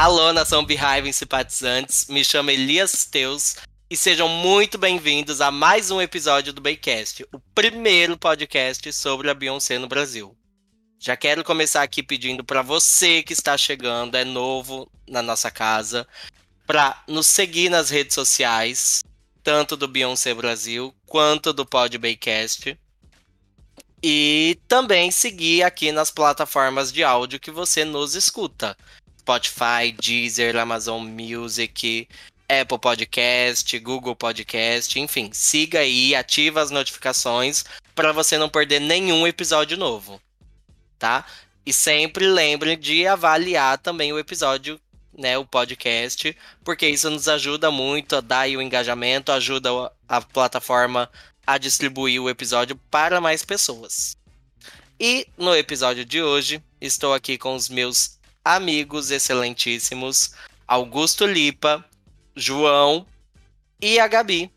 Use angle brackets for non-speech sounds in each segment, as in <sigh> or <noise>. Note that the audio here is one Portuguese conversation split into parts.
Alô, nação Beehive simpatizantes, me chamo Elias Teus e sejam muito bem-vindos a mais um episódio do Baycast, o primeiro podcast sobre a Beyoncé no Brasil. Já quero começar aqui pedindo para você que está chegando, é novo na nossa casa, para nos seguir nas redes sociais, tanto do Beyoncé Brasil quanto do Pod Baycast. E também seguir aqui nas plataformas de áudio que você nos escuta. Spotify, Deezer, Amazon Music, Apple Podcast, Google Podcast, enfim, siga aí, ativa as notificações para você não perder nenhum episódio novo, tá? E sempre lembre de avaliar também o episódio, né, o podcast, porque isso nos ajuda muito a dar o engajamento, ajuda a plataforma a distribuir o episódio para mais pessoas. E no episódio de hoje, estou aqui com os meus amigos excelentíssimos Augusto Lipa, João e a Gabi.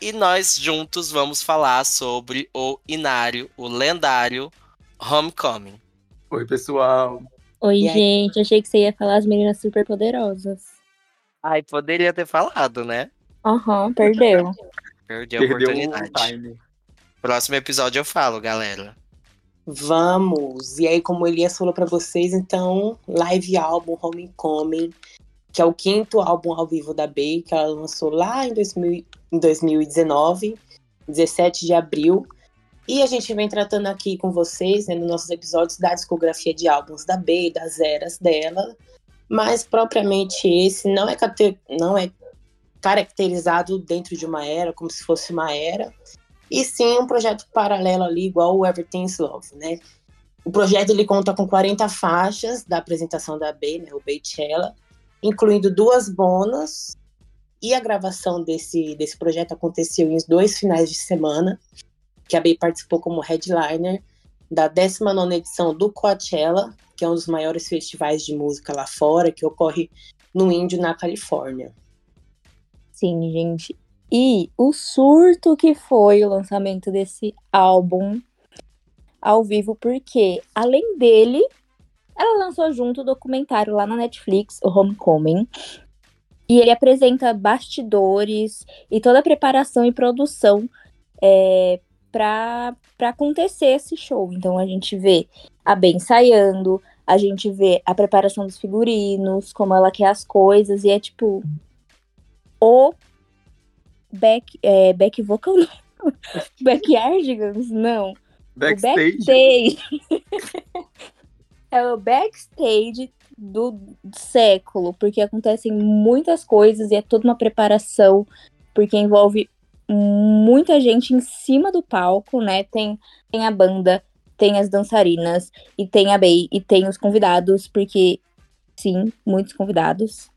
E nós juntos vamos falar sobre o inário, o lendário Homecoming. Oi, pessoal. Oi, gente. Achei que você ia falar as meninas super poderosas. Ai, poderia ter falado, né? Aham, uhum, perdeu. Perdi a Perdeu oportunidade. Próximo episódio eu falo, galera. Vamos! E aí, como Elias falou para vocês, então, live álbum Homecoming, que é o quinto álbum ao vivo da Bey, que ela lançou lá em, 2000, em 2019, 17 de abril. E a gente vem tratando aqui com vocês, né, nos nossos episódios, da discografia de álbuns da Bey, das eras dela. Mas, propriamente, esse não é, não é caracterizado dentro de uma era, como se fosse uma era e sim um projeto paralelo ali, igual o Everything's Love, né? O projeto ele conta com 40 faixas da apresentação da B, né, o Beychella, incluindo duas bonas, e a gravação desse, desse projeto aconteceu em dois finais de semana, que a Bey participou como headliner da 19ª edição do Coachella, que é um dos maiores festivais de música lá fora, que ocorre no Índio, na Califórnia. Sim, gente. E o surto que foi o lançamento desse álbum ao vivo, porque além dele, ela lançou junto o documentário lá na Netflix, o Homecoming. E ele apresenta bastidores e toda a preparação e produção é, para acontecer esse show. Então a gente vê a Ben ensaiando, a gente vê a preparação dos figurinos, como ela quer as coisas, e é tipo o back, é, back vocal, não. <laughs> Backyardigans, não. Backstage. Backstage. <laughs> é o backstage do século, porque acontecem muitas coisas e é toda uma preparação, porque envolve muita gente em cima do palco, né? Tem, tem a banda, tem as dançarinas, e tem a Bey, e tem os convidados, porque sim, muitos convidados.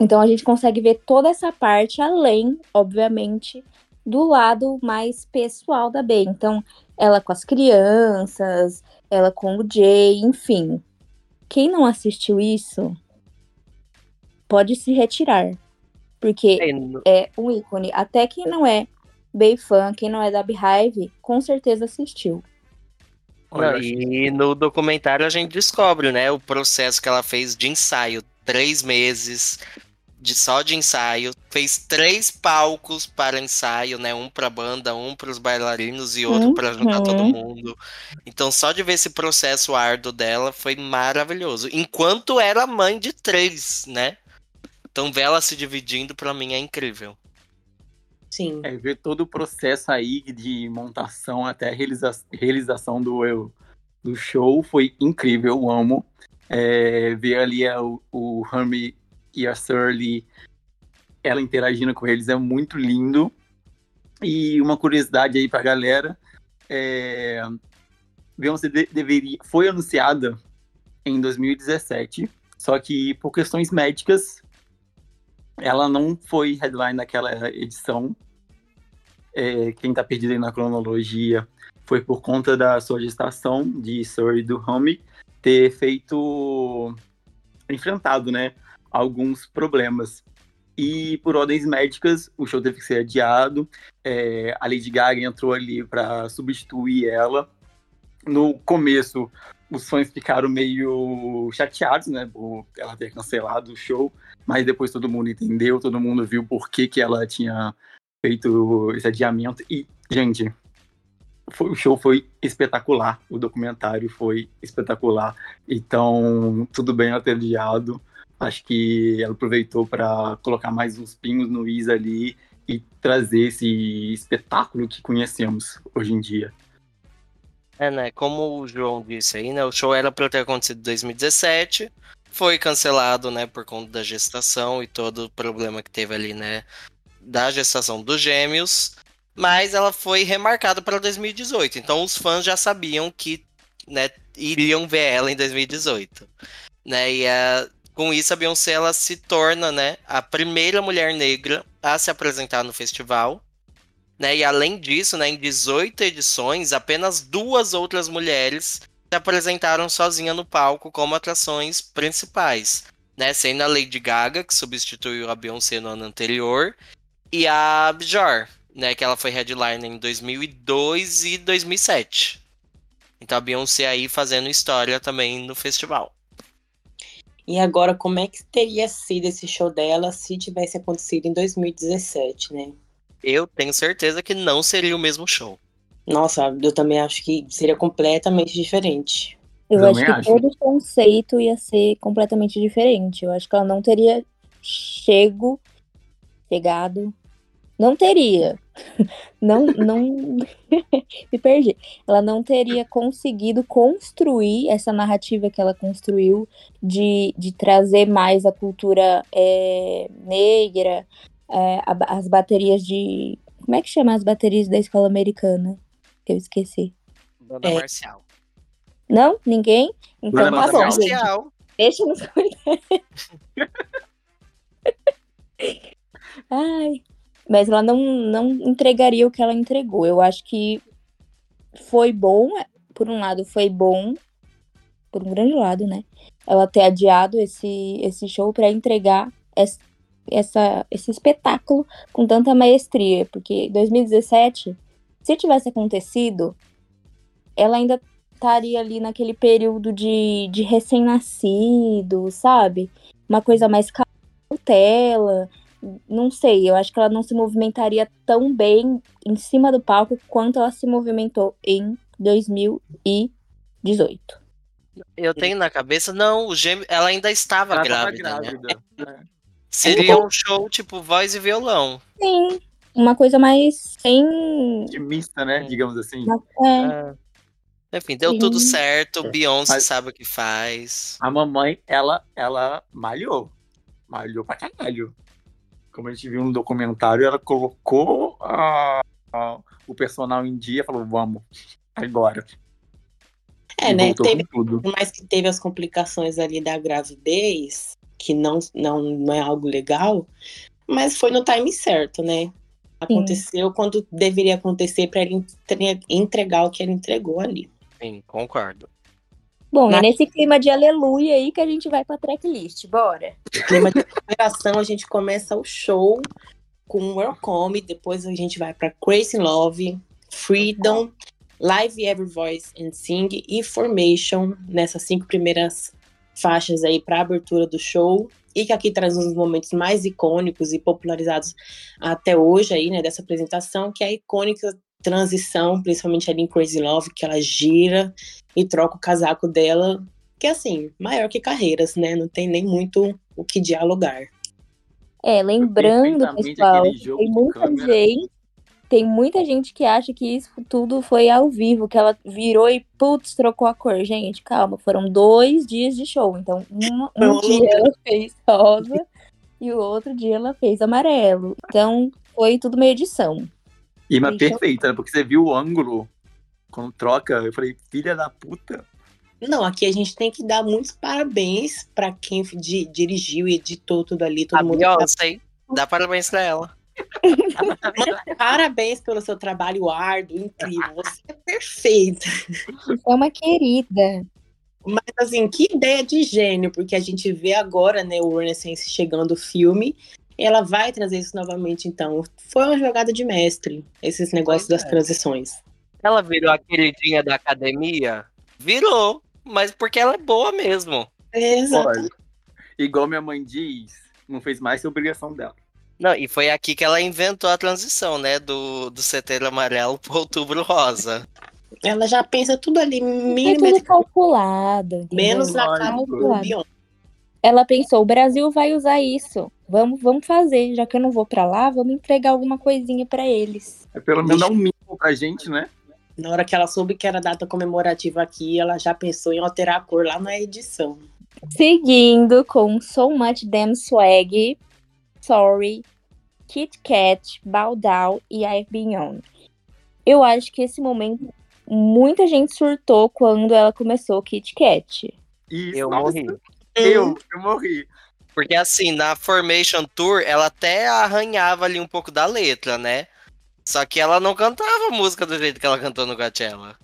Então a gente consegue ver toda essa parte além, obviamente, do lado mais pessoal da B. Então, ela com as crianças, ela com o Jay, enfim. Quem não assistiu isso pode se retirar. Porque é um ícone. Até quem não é bem fã, quem não é da Beehive, com certeza assistiu. e no documentário a gente descobre, né, o processo que ela fez de ensaio. Três meses, de só de ensaio, fez três palcos para ensaio, né? Um para banda, um para os bailarinos e outro uhum. para juntar todo mundo. Então só de ver esse processo árduo dela foi maravilhoso. Enquanto era mãe de três, né? Então ver ela se dividindo para mim é incrível. Sim. É, ver todo o processo aí de montação até a realiza realização do, eu, do show foi incrível, eu amo. É, ver ali é, o, o Hermie e a Surly, ela interagindo com eles é muito lindo. E uma curiosidade aí pra galera, é... Beyoncé de deveria, foi anunciada em 2017, só que por questões médicas ela não foi headline naquela edição. É, quem tá perdido aí na cronologia foi por conta da sua gestação de Surrey do Home ter feito enfrentado, né, alguns problemas. E por ordens médicas, o show teve que ser adiado. É, a Lady Gaga entrou ali para substituir ela. No começo, os fãs ficaram meio chateados, né, por ela ter cancelado o show, mas depois todo mundo entendeu, todo mundo viu por que, que ela tinha feito esse adiamento. E, gente, foi, o show foi espetacular, o documentário foi espetacular. Então, tudo bem ela ter adiado. Acho que ela aproveitou para colocar mais uns pingos no is ali e trazer esse espetáculo que conhecemos hoje em dia. É, né? Como o João disse aí, né? O show era para ter acontecido em 2017, foi cancelado, né? Por conta da gestação e todo o problema que teve ali, né? Da gestação dos gêmeos. Mas ela foi remarcada para 2018. Então os fãs já sabiam que, né? Iriam ver ela em 2018. Né? E a, com isso a Beyoncé ela se torna, né? A primeira mulher negra a se apresentar no festival né? E além disso, né, em 18 edições, apenas duas outras mulheres se apresentaram sozinha no palco como atrações principais, né? Sendo a Lady Gaga, que substituiu a Beyoncé no ano anterior, e a Bjor, né, que ela foi headliner em 2002 e 2007. Então a Beyoncé aí fazendo história também no festival. E agora, como é que teria sido esse show dela se tivesse acontecido em 2017, né? eu tenho certeza que não seria o mesmo show. Nossa, eu também acho que seria completamente diferente. Eu, acho que acho. todo o conceito ia ser completamente diferente. Eu acho que ela não teria chego, chegado. Não teria. <laughs> Não, não. <laughs> Me perdi. Ela não teria conseguido construir essa narrativa que ela construiu de, de trazer mais a cultura é, negra, é, as baterias de. Como é que chama as baterias da escola americana? Que eu esqueci. Banda é. Marcial. Não? Ninguém? Então Banda tá bom, marcial. gente. Deixa nos comentários. <laughs> Ai. Mas ela não, não entregaria o que ela entregou. Eu acho que foi bom, por um lado foi bom, por um grande lado, né? Ela ter adiado esse, esse show para entregar essa, esse espetáculo com tanta maestria, porque 2017, se tivesse acontecido, ela ainda estaria ali naquele período de, de recém-nascido, sabe? Uma coisa mais cautela. Não sei, eu acho que ela não se movimentaria tão bem em cima do palco quanto ela se movimentou em 2018. Eu tenho na cabeça, não, o gêmeo, ela ainda estava ela grávida. grávida. Né? <laughs> Seria um show tipo voz e violão. Sim. Uma coisa mais sem. Intimista, né? Digamos assim. É. é. Enfim, deu Sim. tudo certo. É. Beyoncé Mas sabe o que faz. A mamãe, ela, ela malhou. Malhou pra caralho. Como a gente viu no documentário, ela colocou a, a, o personal em dia e falou: vamos, agora. É, e né? Teve, mais que teve as complicações ali da gravidez, que não, não, não é algo legal, mas foi no time certo, né? Aconteceu Sim. quando deveria acontecer para ele entregar o que ele entregou ali. Sim, concordo. Bom, Na... é nesse clima de aleluia aí que a gente vai pra tracklist, bora. Clima de celebração, a gente começa o show com Welcome, depois a gente vai para Crazy Love, Freedom, Live Every Voice and Sing e Formation, nessas cinco primeiras faixas aí para abertura do show e que aqui traz uns momentos mais icônicos e popularizados até hoje aí, né, dessa apresentação, que é a icônica transição, principalmente ali em Crazy Love, que ela gira e troca o casaco dela, que é assim, maior que carreiras, né? Não tem nem muito o que dialogar. É, lembrando, pessoal, tem muita gente tem muita gente que acha que isso tudo foi ao vivo, que ela virou e, putz, trocou a cor. Gente, calma, foram dois dias de show. Então, um, <laughs> um dia ela fez rosa e o outro dia ela fez amarelo. Então, foi tudo uma edição. E uma perfeita, né? porque você viu o ângulo quando troca. Eu falei, filha da puta. Não, aqui a gente tem que dar muitos parabéns para quem di dirigiu e editou tudo ali. Todo a mundo Beyoncé, dá parabéns pra ela. <laughs> Parabéns pelo seu trabalho árduo, incrível. Você é perfeita. É uma querida. Mas assim, que ideia de gênio, porque a gente vê agora, né, o Renaissance chegando o filme, ela vai trazer isso novamente, então. Foi uma jogada de mestre, esses negócios das transições. Ela virou a queridinha da academia? Virou. mas porque ela é boa mesmo. Exato. Olha, igual minha mãe diz, não fez mais que obrigação dela. Não, e foi aqui que ela inventou a transição, né? Do, do setembro amarelo pro outubro rosa. Ela já pensa tudo ali, É tudo milimetricamente, calculado. entendeu? menos na Calculado. Ela pensou, o Brasil vai usar isso. Vamos, vamos fazer. Já que eu não vou pra lá, vamos entregar alguma coisinha pra eles. É pelo menos dar um mínimo pra gente, né? Na hora que ela soube que era data comemorativa aqui, ela já pensou em alterar a cor lá na edição. Seguindo com So Much Damn Swag, Sorry, Kit Kat, Down e I've Been On. Eu acho que esse momento muita gente surtou quando ela começou Kit Kat. Isso, Eu nossa, morri. Eu, eu morri. Porque assim, na Formation Tour, ela até arranhava ali um pouco da letra, né? Só que ela não cantava a música do jeito que ela cantou no Coachella.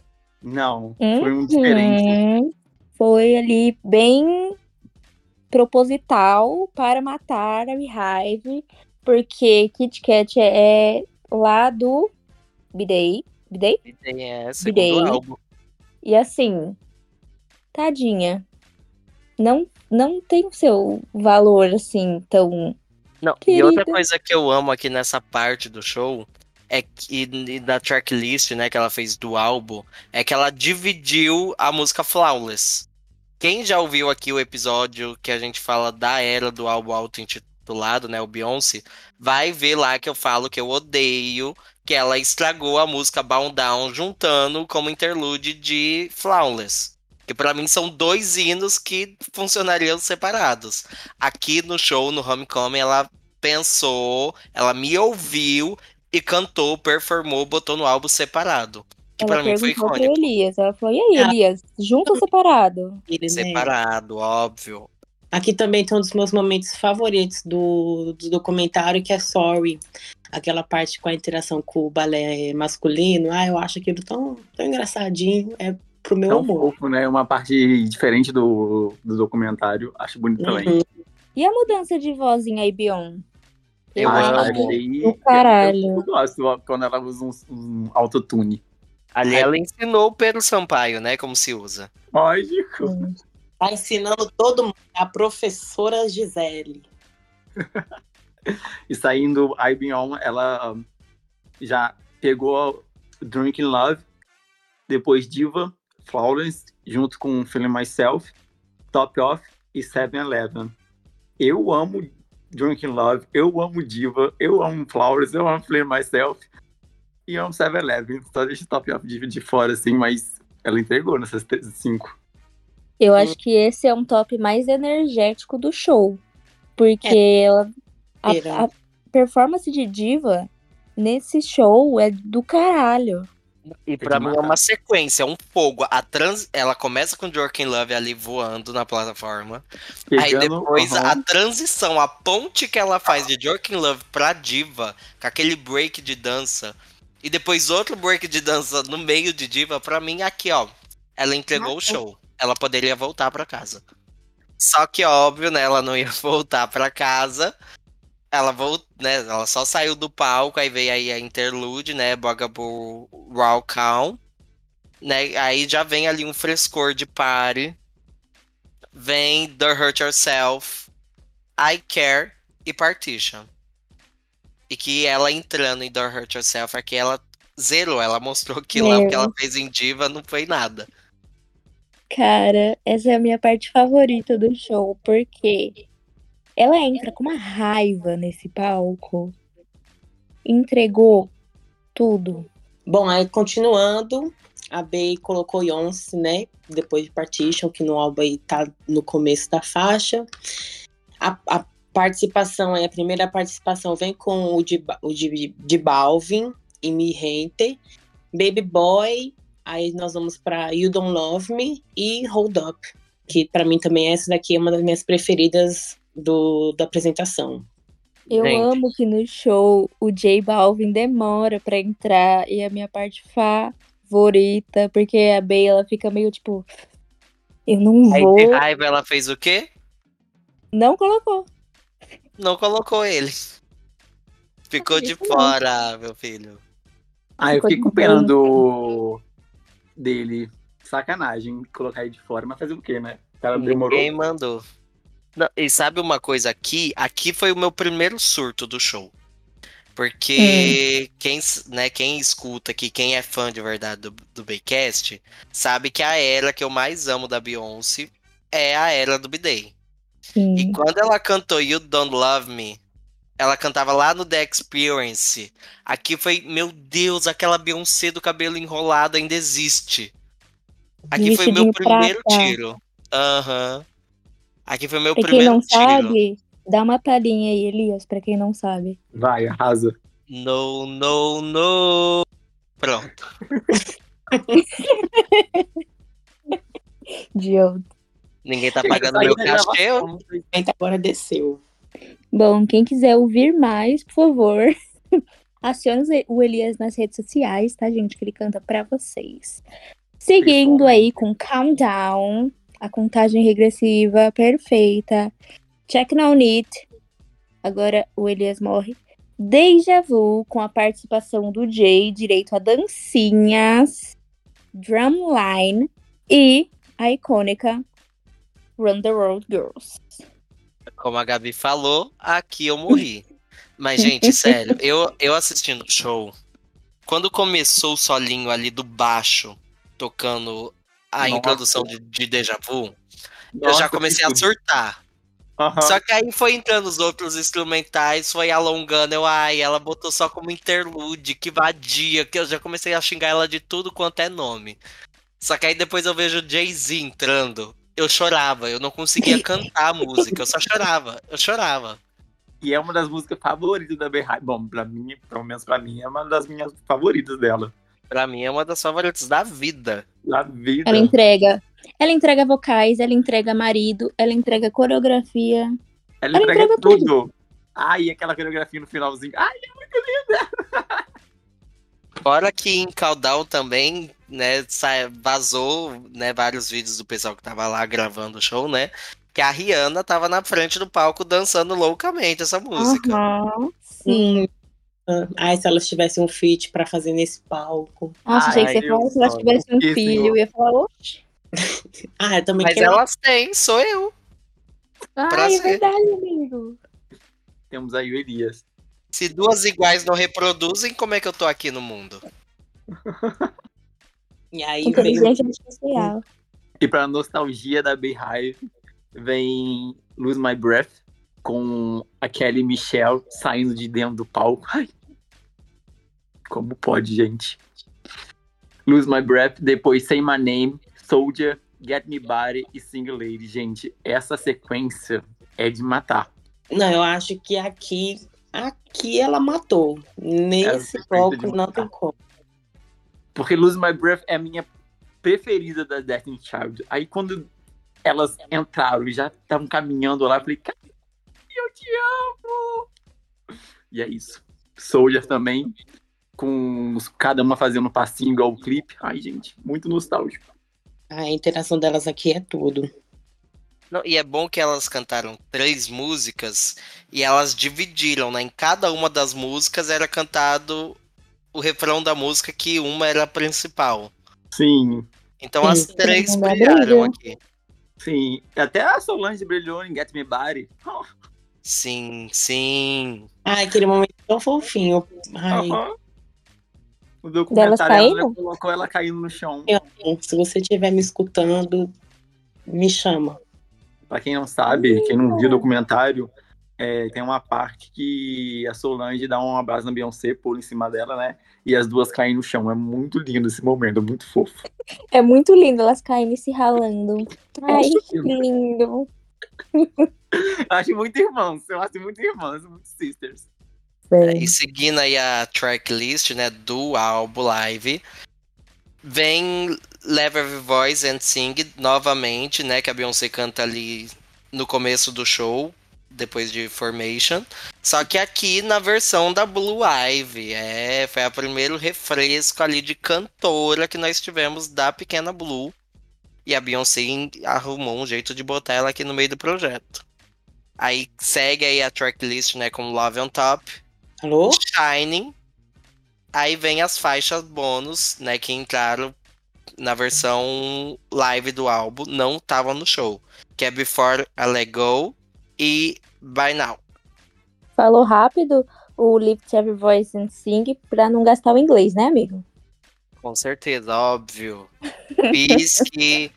Não, foi um diferente. Uhum. Foi ali bem proposital para matar a Beehive, porque Kit Kat é, é lá do Bidei. Bidei? E tem é, Bidei. segundo álbum. E assim, tadinha. Não, não tem o seu valor assim tão. Não, e outra coisa que eu amo aqui nessa parte do show é que e da tracklist, né, que ela fez do álbum, é que ela dividiu a música Flawless. Quem já ouviu aqui o episódio que a gente fala da era do álbum auto-intitulado, né, o Beyoncé, vai ver lá que eu falo que eu odeio que ela estragou a música Bound Down juntando como interlude de Flawless. Que pra mim são dois hinos que funcionariam separados. Aqui no show, no Homecoming, ela pensou, ela me ouviu e cantou, performou, botou no álbum separado. Que ela pra mim foi perguntou pro icônico. Elias. Ela falou: e aí, Ah. Elias, junto ou separado? Ele? Separado, óbvio. Aqui também tem um dos meus momentos favoritos do, do documentário, que é Sorry. Aquela parte com a interação com o balé masculino. Ah, eu acho aquilo tão, tão engraçadinho. É pro meu Tão humor. fofo, né? Uma parte diferente do, do documentário. Acho bonito também. Uhum. E a mudança de voz em Ibion? Eu Ah, achei- caralho. Eu, eu gosto quando ela usa um, um autotune. Ali ela ensinou o Pedro Sampaio, né, como se usa. Lógico. Tá ensinando todo mundo. A professora Gisele. <laughs> E saindo I Been On, ela já pegou Drinking Love, depois Diva, Flawless, junto com Feeling Myself, Top Off e 7-Eleven. Eu amo Drinking Love, eu amo Diva, eu amo Flowers, eu amo Feeling Myself e amo 7-Eleven. Só deixa o Top Off de, de fora, assim, mas ela entregou nessas três- cinco. Eu acho que esse é um top mais energético do show. Porque ela, a, a performance de diva nesse show é do caralho. E pra de mim é matar. uma sequência, é um fogo. A trans... Ela começa com Jorkin Love ali voando na plataforma. Aí Pegando, depois aham, a transição, a ponte que ela faz de Jorkin Love pra diva, com aquele break de dança, e depois outro break de dança no meio de diva, pra mim aqui, ó, ela entregou o show. Ela poderia voltar pra casa. Só que óbvio, né, ela não ia <laughs> voltar pra casa. Ela voltou, né, ela só saiu do palco, aí veio aí a interlude, né, Bugaboo Raw Count, né? Aí já vem ali um frescor de party vem The Hurt Yourself, I Care e Partition. E que ela entrando em The Hurt Yourself aqui, ela zerou, ela mostrou que lá o que Meu. ela fez em Diva não foi nada. Cara, essa é a minha parte favorita do show, porque ela entra com uma raiva nesse palco. Entregou tudo. Bom, aí continuando, a Bey colocou Beyoncé, né? Depois de Partition, que no álbum aí tá no começo da faixa. A, a participação aí, a primeira participação vem com o de, o de, de Balvin e Rente, Baby Boy, aí nós vamos pra You Don't Love Me e Hold Up, que pra mim também essa daqui é uma das minhas preferidas do, da apresentação. Eu Gente. amo que no show o J Balvin demora pra entrar e a minha parte favorita, porque a Bey ela fica meio tipo eu não Aí vou, de raiva ela fez o quê? não colocou. Não colocou ele. Ficou de não. fora, meu filho. Ah, eu fiquei com pena do... dele. sacanagem colocar aí de fora, mas fazer o quê, né? O cara demorou. Ninguém mandou. Não, e sabe uma coisa aqui? Aqui foi o meu primeiro surto do show. Porque quem, né, quem escuta aqui, quem é fã de verdade do, do Baycast, sabe que a era que eu mais amo da Beyoncé é a era do B-Day. E quando ela cantou You Don't Love Me, ela cantava lá no The Experience. Aqui foi, meu Deus, aquela Beyoncé do cabelo enrolado ainda existe. Aqui foi o meu Vestidinho primeiro tiro. Aham. Aqui foi meu Pra quem primeiro não tiro. sabe, dá uma palhinha aí, Elias, pra quem não sabe. Vai, arrasa. No, no, no. Pronto. <laughs> Diogo. Ninguém tá pagando meu cachê. Então agora desceu. Bom, quem quiser ouvir mais, por favor, <laughs> acione o Elias nas redes sociais, tá, gente? Que ele canta pra vocês. Seguindo aí com Countdown, a contagem regressiva perfeita. Check Now Need. Agora o Elias morre. Deja Vu, com a participação do Jay, direito a dancinhas, drumline e a icônica Run the World Girls. Como a Gabi falou, aqui eu morri. Mas, gente, <laughs> sério, eu, eu assistindo o show, quando começou o solinho ali do baixo, tocando a Nossa. introdução de, de Deja Vu, eu Nossa, já comecei a surtar. Aham. Só que aí foi entrando os outros instrumentais, foi alongando, eu, ai, ela botou só como interlude, que vadia, que eu já comecei a xingar ela de tudo quanto é nome. Só que aí depois eu vejo o Jay-Z entrando, eu chorava, eu não conseguia <laughs> cantar a música, eu só chorava, eu chorava. E é uma das músicas favoritas da Beehive. Bom, pra mim, pelo menos pra mim, é uma das minhas favoritas dela. Pra mim é uma das favoritas da vida. Da vida. Ela entrega. Ela entrega vocais, ela entrega marido, ela entrega coreografia. Ela ela entrega, entrega tudo. Ai, e aquela coreografia no finalzinho. Ai, <laughs> Fora que em Countdown também, né, vazou, né, vários vídeos do pessoal que tava lá gravando o show, né? Que a Rihanna tava na frente do palco dançando loucamente essa música. Aham, sim. Ah, Ai, se elas tivessem um feat pra fazer nesse palco. Nossa, achei que você falou se ela eu- tivesse um filho. eu- Eu ia falar, oxe. <laughs> Ah, eu também Mas quero. elas têm, sou eu. Ai, é verdade, amigo. temos aí o Elias. Se duas iguais não reproduzem, como é que eu tô aqui no mundo? <laughs> E aí veio. Inteligência artificial. E pra nostalgia da Beehive, vem Lose My Breath com a Kelly Michelle saindo de dentro do palco. Ai. Como pode, gente? Lose My Breath, depois Say My Name, Soldier, Get Me Body e Single Lady. Gente, essa sequência é de matar. Não, eu acho que aqui. Aqui ela matou. Nesse palco não tem como. Porque Lose My Breath é a minha preferida da Destiny Child. Aí quando elas entraram e já estavam caminhando lá, eu falei, cara, te amo! E é isso. Soldier também, com os- cada uma fazendo um passinho igual o clipe. Ai, gente, muito nostálgico. A interação delas aqui é tudo. Não, e é bom que elas cantaram três músicas e elas dividiram, né? Em cada uma das músicas era cantado o refrão da música que uma era a principal. Sim, Então Sim. as três dá brilharam aqui. sim. Até a Solange brilhou em Get Me Body. <laughs> Sim, sim. Ai, aquele momento tão fofinho. Ai, Aham. O documentário ela caindo? colocou ela caindo no chão. eu- se você estiver me escutando, me chama. Pra quem não sabe, quem não viu o documentário, é, tem uma parte que a Solange dá um abraço na Beyoncé, pula em cima dela, né? E as duas caem no chão. É muito lindo esse momento, é muito fofo. É muito lindo elas caindo e se ralando. Ai, que lindo. <laughs> Acho muito irmãos, eu acho muito irmãs, muito sisters. E seguindo aí a tracklist, né, do álbum live, vem Love Every Voice and Sing novamente, né, que a Beyoncé canta ali no começo do show, depois de Formation. Só que aqui na versão da Blue Ivy, é, foi o primeiro refresco ali de cantora que nós tivemos da pequena Blue. E a Beyoncé arrumou um jeito de botar ela aqui no meio do projeto. Aí segue aí a tracklist, né, com Love on Top, Alô? Shining. Aí vem as faixas bônus, né, que entraram na versão live do álbum não estavam no show. Que é Before I Let Go e By Now. Falou rápido o Lift Every Voice and Sing pra não gastar o inglês, né, amigo? Com certeza, óbvio. Pisque,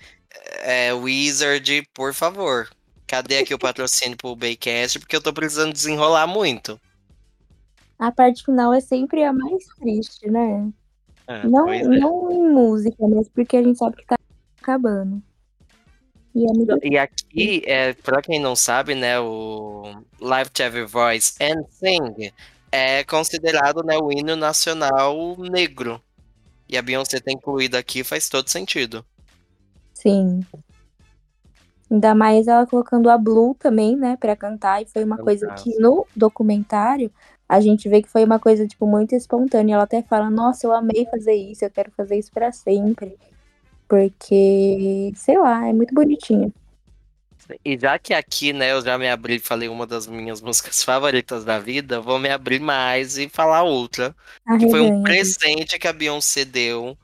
é, Wizard, por favor. Cadê aqui o patrocínio pro Baycast? Porque eu tô precisando desenrolar muito. A parte final é sempre a mais triste, né? É, não, é. não em música, mas porque a gente sabe que tá acabando. E é E aqui, é, pra quem não sabe, né, o Live to Every Voice and Sing é considerado né, o hino nacional negro. E a Beyoncé ter incluído aqui faz todo sentido. Sim. Ainda mais ela colocando a Blue também, né, pra cantar. E foi uma coisa Fantástico. que no documentário a gente vê que foi uma coisa, tipo, muito espontânea. Ela até fala: Nossa, eu amei fazer isso, eu quero fazer isso pra sempre. Porque, sei lá, é muito bonitinho. E já que aqui, né, eu já me abri e falei uma das minhas <laughs> músicas favoritas da vida, vou me abrir mais e falar outra. Que foi um presente que a Beyoncé deu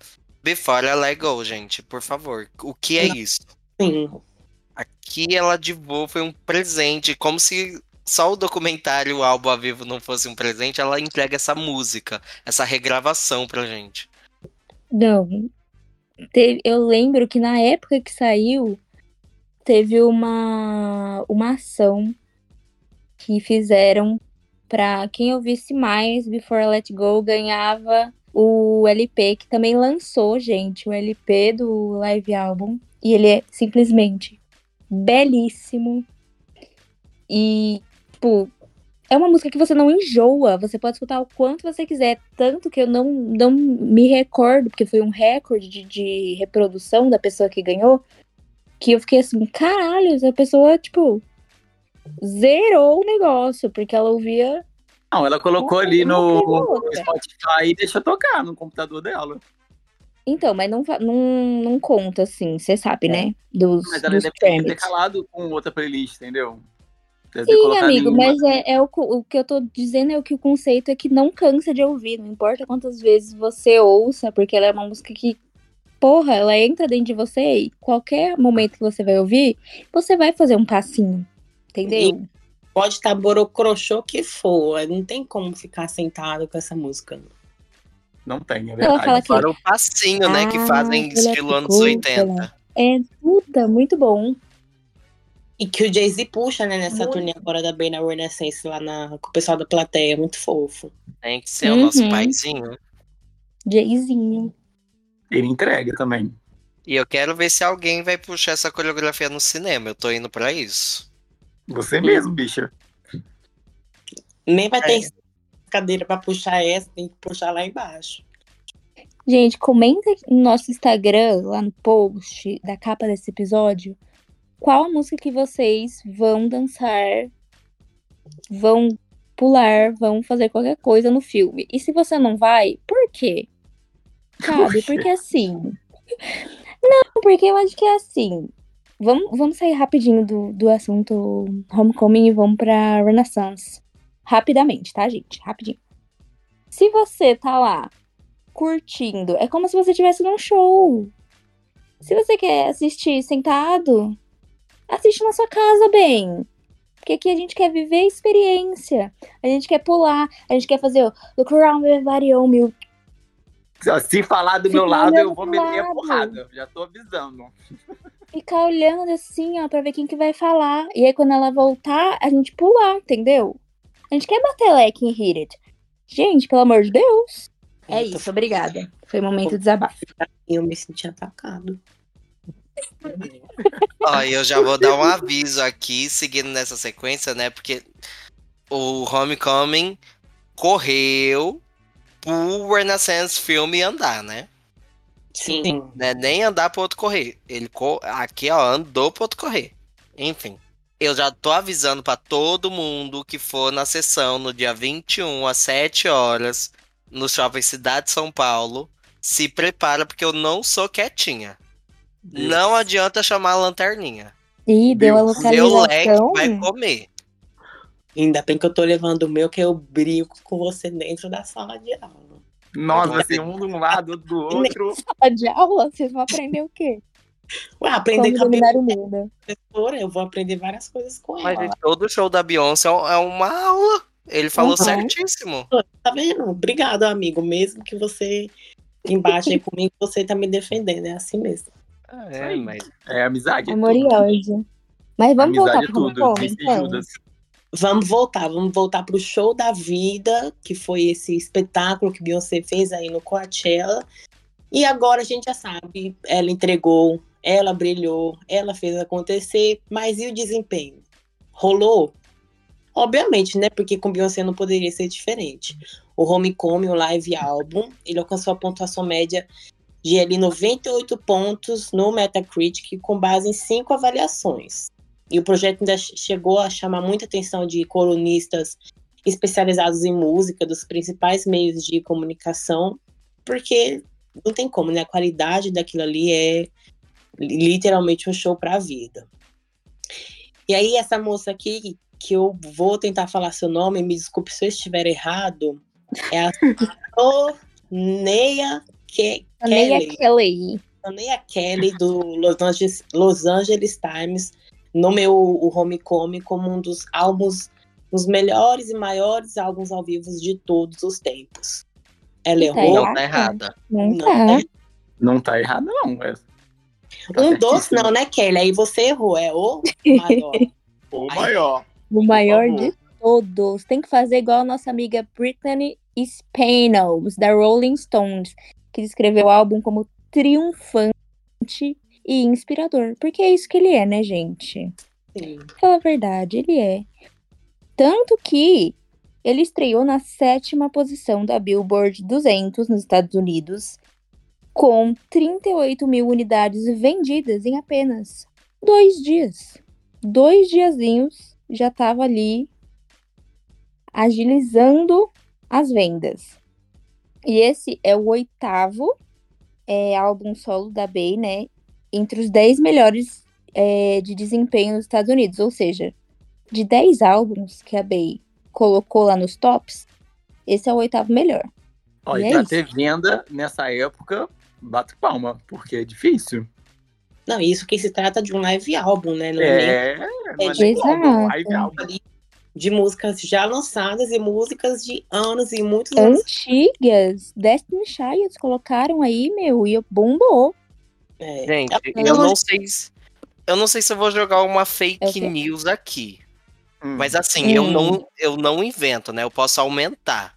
Before I Let Go, gente. Por favor. O que é isso? Sim. Aqui ela divou, foi um presente. Como se só o documentário, o álbum ao vivo não fosse um presente, ela entrega essa música, essa regravação pra gente. Não. Eu lembro que na época que saiu, teve uma, uma ação que fizeram pra quem ouvisse mais Before Let Go ganhava o LP, que também lançou, gente, o LP do live album. E ele é simplesmente belíssimo. E, tipo, é uma música que você não enjoa. Você pode escutar o quanto você quiser. Tanto que eu não, não me recordo, porque foi um recorde de, de reprodução da pessoa que ganhou. Que eu fiquei assim, caralho, essa pessoa, tipo, zerou o negócio, porque ela ouvia. Não, ela colocou ali no. Spotify e deixa tocar no computador dela. Então, mas não, não, não conta, assim, você sabe, né? Dos, Mas ela dos deve ter intercalado com outra playlist, entendeu? Deve Sim, amigo, em uma- mas é, é o, o que eu tô dizendo é o que o conceito é que não cansa de ouvir, não importa quantas vezes você ouça, porque ela é uma música que, porra, ela entra dentro de você e qualquer momento que você vai ouvir, você vai fazer um passinho, entendeu? Pode estar borocrochô que for. Não tem como ficar sentado com essa música. Não tem, é Ela verdade. fala que Fora o passinho, né, que Ah, fazem ela estilo anos ficou, 80. é puta, muito bom. E que o Jay-Z puxa, né, nessa Muito. turnê agora da Bey na Renaissance lá na, com o pessoal da plateia. Muito fofo. Tem que ser o nosso Uhum. paizinho. Jayzinho. Ele entrega também. E eu quero ver se alguém vai puxar essa coreografia no cinema. Eu tô indo pra isso. Você mesmo, bicha. Nem vai É. ter cadeira pra puxar essa, tem que puxar lá embaixo. Gente, comenta no nosso Instagram, lá no post da capa desse episódio, qual a música que vocês vão dançar, vão pular, vão fazer qualquer coisa no filme. E se você não vai, por quê? Sabe? Porque assim. Não, porque eu acho que é assim. Vamos, vamos sair rapidinho do, do assunto Homecoming e vamos pra Renaissance. Rapidamente, tá, gente? Rapidinho. Se você tá lá curtindo, é como se você estivesse num show. Se você quer assistir sentado, assiste na sua casa, bem. Porque aqui a gente quer viver a experiência. A gente quer pular, a gente quer fazer o look around everybody on me. Se falar do Fica meu lado, eu vou meter a lado. porrada. Já tô avisando. Ficar olhando assim, ó, pra ver quem que vai falar. E aí quando ela voltar, a gente pular, entendeu? A gente quer bater leque em Hit It. Gente, pelo amor de Deus. É Eu isso, obrigada. Foi um momento de desabafo. E eu me senti atacado. <laughs> Ó, eu já vou dar um aviso aqui, seguindo nessa sequência, né? Porque o Homecoming correu pro Renaissance Filme andar, né? Sim. né? Nem andar pro outro correr. Ele co- aqui, ó, andou pro outro correr. Enfim. Eu já tô avisando pra todo mundo que for na sessão no dia 21 às 7 horas no Shopping Cidade de São Paulo. Se prepara, porque eu não sou quietinha. Não adianta chamar a lanterninha. Ih, deu a Deus. Meu leque localização. vai comer. Ainda bem que eu tô levando o meu, que eu brinco com você dentro da sala de aula. Nossa, vai ser um de um lado, outro do outro. Sala de aula, vocês vão aprender o quê? Ué, aprender Como com a dominar o mundo. professora, eu vou aprender várias coisas com Mas ela. gente, todo show da Beyoncé é uma aula. Ele falou Uhum. certíssimo. Tá vendo? Obrigado, amigo. Mesmo que você embate aí comigo, você tá me defendendo. É assim mesmo. É, mas É amizade. é Amor e ódio. Mas vamos voltar Amizade é pro tudo. Homecoming, Disse então? Judas. Vamos voltar, vamos voltar pro show da vida, que foi esse espetáculo que Beyoncé fez aí no Coachella. E agora a gente já sabe, ela entregou, ela brilhou, ela fez acontecer, mas e o desempenho? Rolou? Obviamente, né? Porque com Beyoncé não poderia ser diferente. O Homecoming, o live álbum, ele alcançou a pontuação média de ali 98 pontos no Metacritic, com base em cinco avaliações. E o projeto ainda che- chegou a chamar muita atenção de colunistas especializados em música dos principais meios de comunicação, porque não tem como, né? A qualidade daquilo ali é literalmente um show para a vida. E aí, essa moça aqui, que eu vou tentar falar seu nome, me desculpe se eu estiver errado, é a <laughs> Soneia Ke- Kelly. Kelly. Soneia Kelly, do Los Angeles, Los Angeles Times, nomeou o Homecoming como um dos álbuns, os melhores e maiores álbuns ao vivo de todos os tempos. Ela Tá errou. não tá errada. Não, Não, tá. Não tá errado, não. É... Tá Um dos certíssimo. não, né, Kelly? Aí você errou, é o <laughs> maior. O maior. O maior de todos. Tem que fazer igual a nossa amiga Britney Spears, da Rolling Stones, que descreveu o álbum como triunfante e inspirador. Porque é isso que ele é, né, gente? Sim. Fala a verdade, ele é. Tanto que ele estreou na sétima posição da Billboard 200 nos Estados Unidos, com 38 mil unidades vendidas em apenas dois dias. Dois diazinhos já tava ali agilizando as vendas. E esse é o oitavo é, álbum solo da Bey, né? Entre os 10 melhores é, de desempenho nos Estados Unidos. Ou seja, de 10 álbuns que a Bey colocou lá nos tops, esse é o oitavo melhor. Ó, E e é pra isso. ter venda nessa época, bato palma, porque é difícil. Não, isso que se trata de um live álbum, né? Não é É, é nem exato. álbum, live álbum. de músicas já lançadas e músicas de anos e muitos anos. Antigas, Destiny Child colocaram aí, meu, e bombou. É. Gente, Eu eu não- sei se. Eu não sei se eu vou jogar uma É fake quê? news aqui. Hum. Mas assim, eu, Hum. não, eu não invento, né? Eu posso aumentar.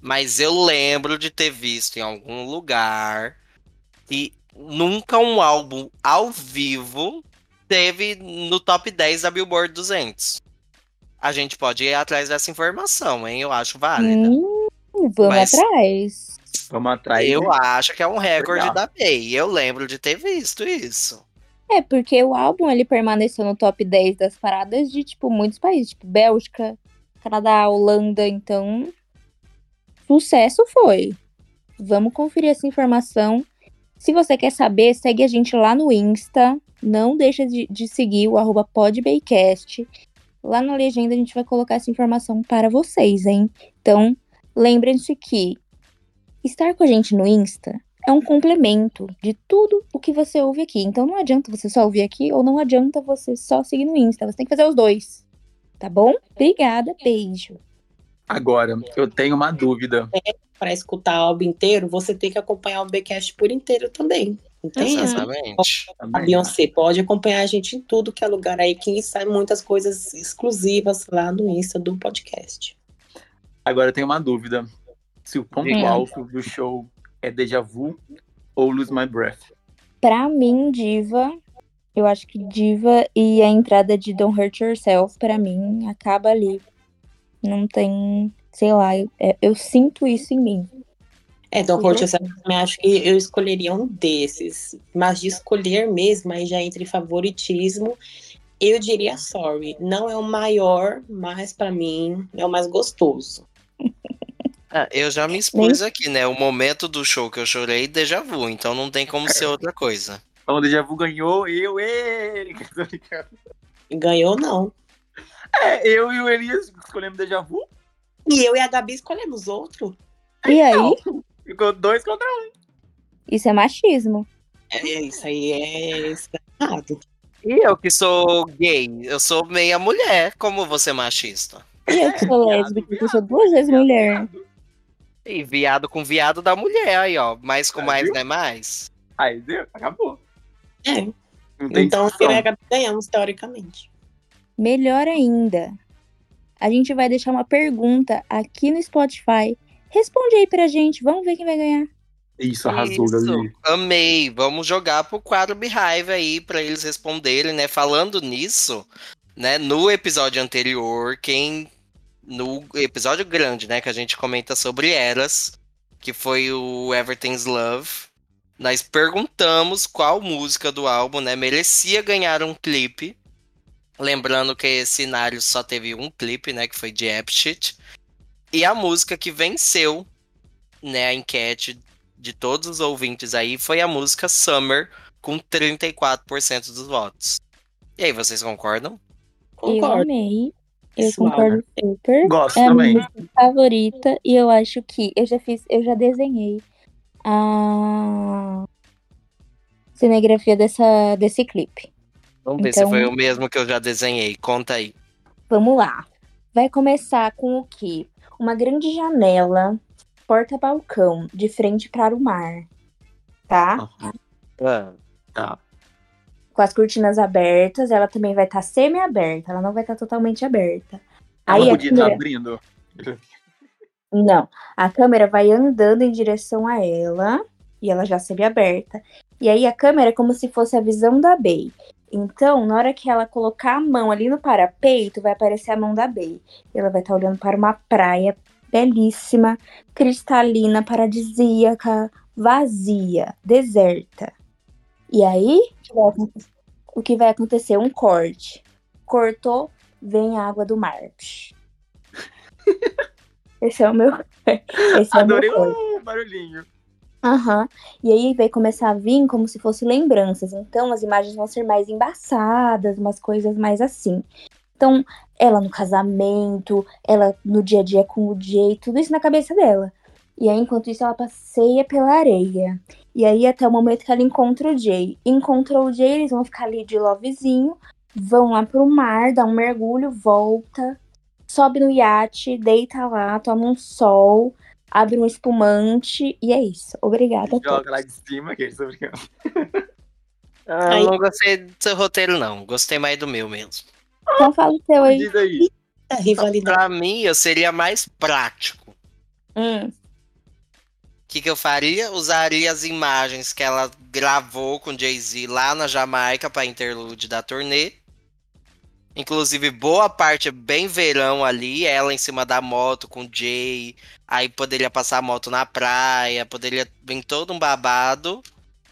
Mas eu lembro de ter visto em algum lugar que nunca um álbum ao vivo teve no top 10 da Billboard 200. A gente pode ir atrás dessa informação, hein? Eu acho válida. Hum, vamos Mas- atrás. Vamos atrás. Eu acho que é um recorde Legal. da Bey. Eu lembro de ter visto isso. É, porque o álbum ele permaneceu no top 10 das paradas de, tipo, muitos países, tipo, Bélgica, Canadá, Holanda, então. Sucesso foi. Vamos conferir essa informação. Se você quer saber, segue a gente lá no Insta. Não deixa de, de seguir o arroba podbaycast. Lá na legenda a gente vai colocar essa informação para vocês, hein? Então, lembrem-se que estar com a gente no Insta é um complemento de tudo o que você ouve aqui. Então não adianta você só ouvir aqui ou não adianta você só seguir no Insta. Você tem que fazer os dois. Tá bom? Obrigada, beijo. Agora, eu tenho uma dúvida. Para escutar o álbum inteiro, você tem que acompanhar o Bcast por inteiro também. Essa. Exatamente. A. Beyoncé pode acompanhar a gente em tudo que é lugar aí, que sai muitas coisas exclusivas lá no Insta do podcast. Agora eu tenho uma dúvida. Se o ponto Diga. alto do show é Deja Vu ou Lose My Breath. Pra mim, Diva, eu acho que Diva e a entrada de Don't Hurt Yourself, pra mim, acaba ali. Não tem, sei lá, eu, é- eu sinto isso em mim. É, Uhum. Hurt Yourself, eu também acho que eu escolheria um desses. Mas de escolher mesmo, aí já entra em favoritismo, eu diria Sorry. Não é o maior, mas pra mim é o mais gostoso. <laughs> Ah, eu já me expus aqui, né? O momento do show que eu chorei, déjà vu. Então não tem como ser outra coisa. Então o Deja Vu ganhou, eu, ele. <laughs> Ganhou, não. É, eu e o Elias escolhemos Deja Vu. E eu e a Gabi escolhemos outro. E aí? Ficou dois contra um. Isso é machismo. É, isso aí é errado. E eu que sou gay, eu sou meia mulher, como você é machista? E eu que sou viado, lésbica, eu sou duas vezes mulher. E viado com viado da mulher aí, ó. Mais com Ah, mais viu? não é mais. Aí, deu, acabou. É, então discussão. ganhamos, teoricamente. Melhor ainda, a gente vai deixar uma pergunta aqui no Spotify. Responde aí pra gente, vamos ver quem vai ganhar. Isso, arrasou, Isso, Gabi. Amei. Vamos jogar pro quadro Behive aí pra eles responderem, né? Falando nisso, né? No episódio anterior, quem. No episódio grande, né? Que a gente comenta sobre Eras, que foi o Everything's Love. Nós perguntamos qual música do álbum, né? Merecia ganhar um clipe. Lembrando que esse cenário só teve um clipe, né? Que foi de Shit. E a música que venceu, né? A enquete de todos os ouvintes aí foi a música Summer, com 34% dos votos. E aí, vocês concordam? Eu Concordo. amei. Eu Pessoal. concordo super. Gosto É minha também. música favorita e eu acho que eu já fiz, eu já desenhei a cinegrafia dessa, desse clipe. Vamos ver Então- se foi o mesmo que eu já desenhei. Conta aí. Vamos lá. Vai começar com o quê? Uma grande janela, porta-balcão, de frente para o mar. Tá? Aham, Tá. Com as cortinas abertas, ela também vai estar semi-aberta, ela não vai estar totalmente aberta. Aí Ela a podia estar câmera, abrindo. não, a câmera vai andando em direção a ela e ela já semi-aberta. E aí a câmera é como se fosse a visão da Bey. Então, na hora que ela colocar a mão ali no parapeito, vai aparecer a mão da Bey. Ela vai estar olhando para uma praia belíssima, cristalina, paradisíaca, vazia, deserta. E aí, o que vai acontecer? Um corte. Cortou, vem a água do mar. <laughs> Esse é o meu. Esse é o meu Adorei barulhinho. Aham. E aí vai começar a vir como se fossem lembranças. Então as imagens vão ser mais embaçadas, umas coisas mais assim. Então, ela no casamento, ela no dia a dia com o Jay, tudo isso na cabeça dela. E aí, enquanto isso, ela passeia pela areia. E aí, até o momento que ela encontra o Jay. Encontrou o Jay, eles vão ficar ali de lovezinho, vão lá pro mar, dá um mergulho, volta, sobe no iate, deita lá, toma um sol, abre um espumante e é isso. Obrigada Joga lá de cima, que eles. <laughs> Ah, Aí- não gostei do seu roteiro, não. Gostei mais do meu mesmo. Então fala o seu aí. Diz aí. A rivalidade. Pra mim, eu seria mais prático. Hum, que, que eu faria? Usaria as imagens que ela gravou com Jay-Z lá na Jamaica pra interlude da turnê. Inclusive, boa parte é bem verão ali, ela em cima da moto com o Jay. Aí poderia passar a moto na praia, poderia vir todo um babado.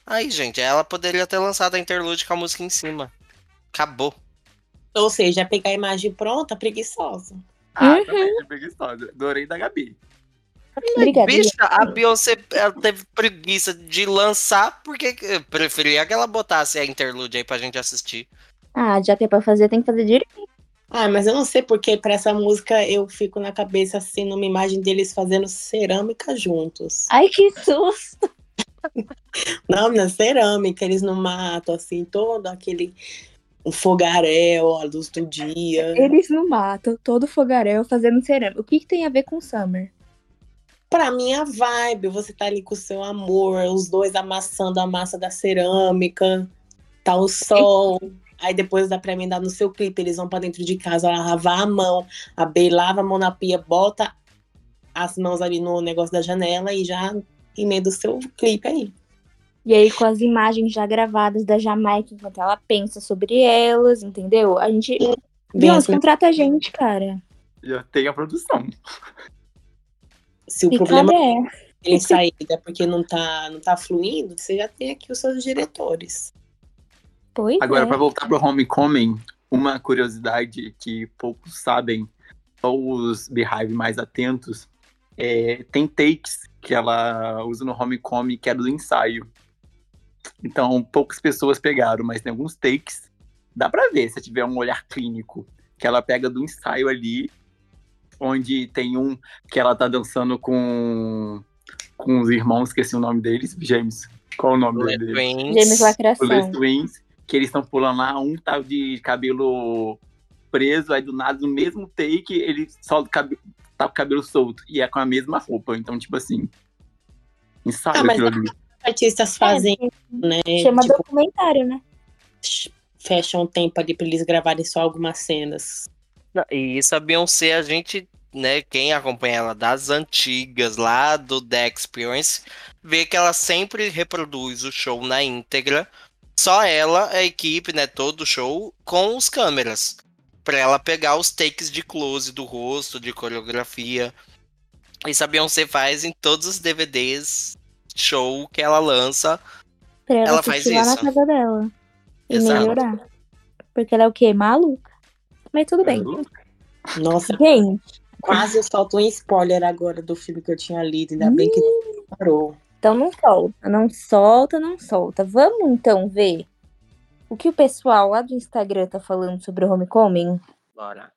Aí, gente, ela poderia ter lançado a interlude com a música em cima. Acabou. Ou seja, pegar a imagem pronta, preguiçosa. Ah, Uhum. também é preguiçosa. Adorei da Gabi. Obrigada. Bicha, a Beyoncé ela teve preguiça de lançar, porque eu preferia que ela botasse a interlude aí pra gente assistir. Ah, já que é pra fazer, tem que fazer direito. Ah, mas eu não sei porque pra essa música eu fico na cabeça assim, numa imagem deles fazendo cerâmica juntos. Ai, que susto! <laughs> Não, na cerâmica, eles no mato, assim, todo aquele um fogaréu, a luz do dia. Eles no mato, todo fogaréu fazendo cerâmica. O que, que tem a ver com Summer? Pra mim, a vibe, você tá ali com o seu amor, os dois amassando a massa da cerâmica, tá o sol. Aí depois dá pra emendar no seu clipe, eles vão pra dentro de casa lavar a mão, a B lava a mão na pia, bota as mãos ali no negócio da janela e já emenda o seu clipe aí. E aí, com as imagens já gravadas da Jamaica, enquanto ela pensa sobre elas, entendeu? A gente. Beyoncé, contrata a gente, cara. Já tem a produção. Se o E problema é em saída porque não tá, não tá fluindo, você já tem aqui os seus diretores. Pois Agora, é. pra voltar pro Homecoming, uma curiosidade que poucos sabem, só os Beehive mais atentos, é, tem takes que ela usa no Homecoming que era do ensaio. Então, poucas pessoas pegaram, mas tem alguns takes, dá pra ver se tiver um olhar clínico, que ela pega do ensaio ali, onde tem um que ela tá dançando com com os irmãos, esqueci o nome deles, James. Qual o nome Le deles? Twins. James Os Lacração. Twins, que eles estão pulando lá, um tá de cabelo preso, aí do nada, no mesmo take, ele solta o cabelo, tá com o cabelo solto, e é com a mesma roupa, então, tipo assim, ensaio Ah, mas aquilo ali. <laughs> Artistas fazem, né? Chama tipo, documentário, né? fecham um tempo ali pra eles gravarem só algumas cenas. E isso a Beyoncé, a gente, né, quem acompanha ela das antigas, lá do The Experience, vê que ela sempre reproduz o show na íntegra. Só ela, a equipe, né, todo o show, com os câmeras. Pra ela pegar os takes de close do rosto, de coreografia. Isso a Beyoncé faz em todos os DVDs show que ela lança. Pra ela, Ela faz assistir lá na isso. casa dela. E Exato. melhorar. Porque ela é o quê? Maluca. Mas tudo bem. Nossa, Gente, quase eu solto um spoiler agora do filme que eu tinha lido, ainda bem que parou. então não solta, não solta, não solta. Vamos então ver o que o pessoal lá do Instagram tá falando sobre o Homecoming? Bora.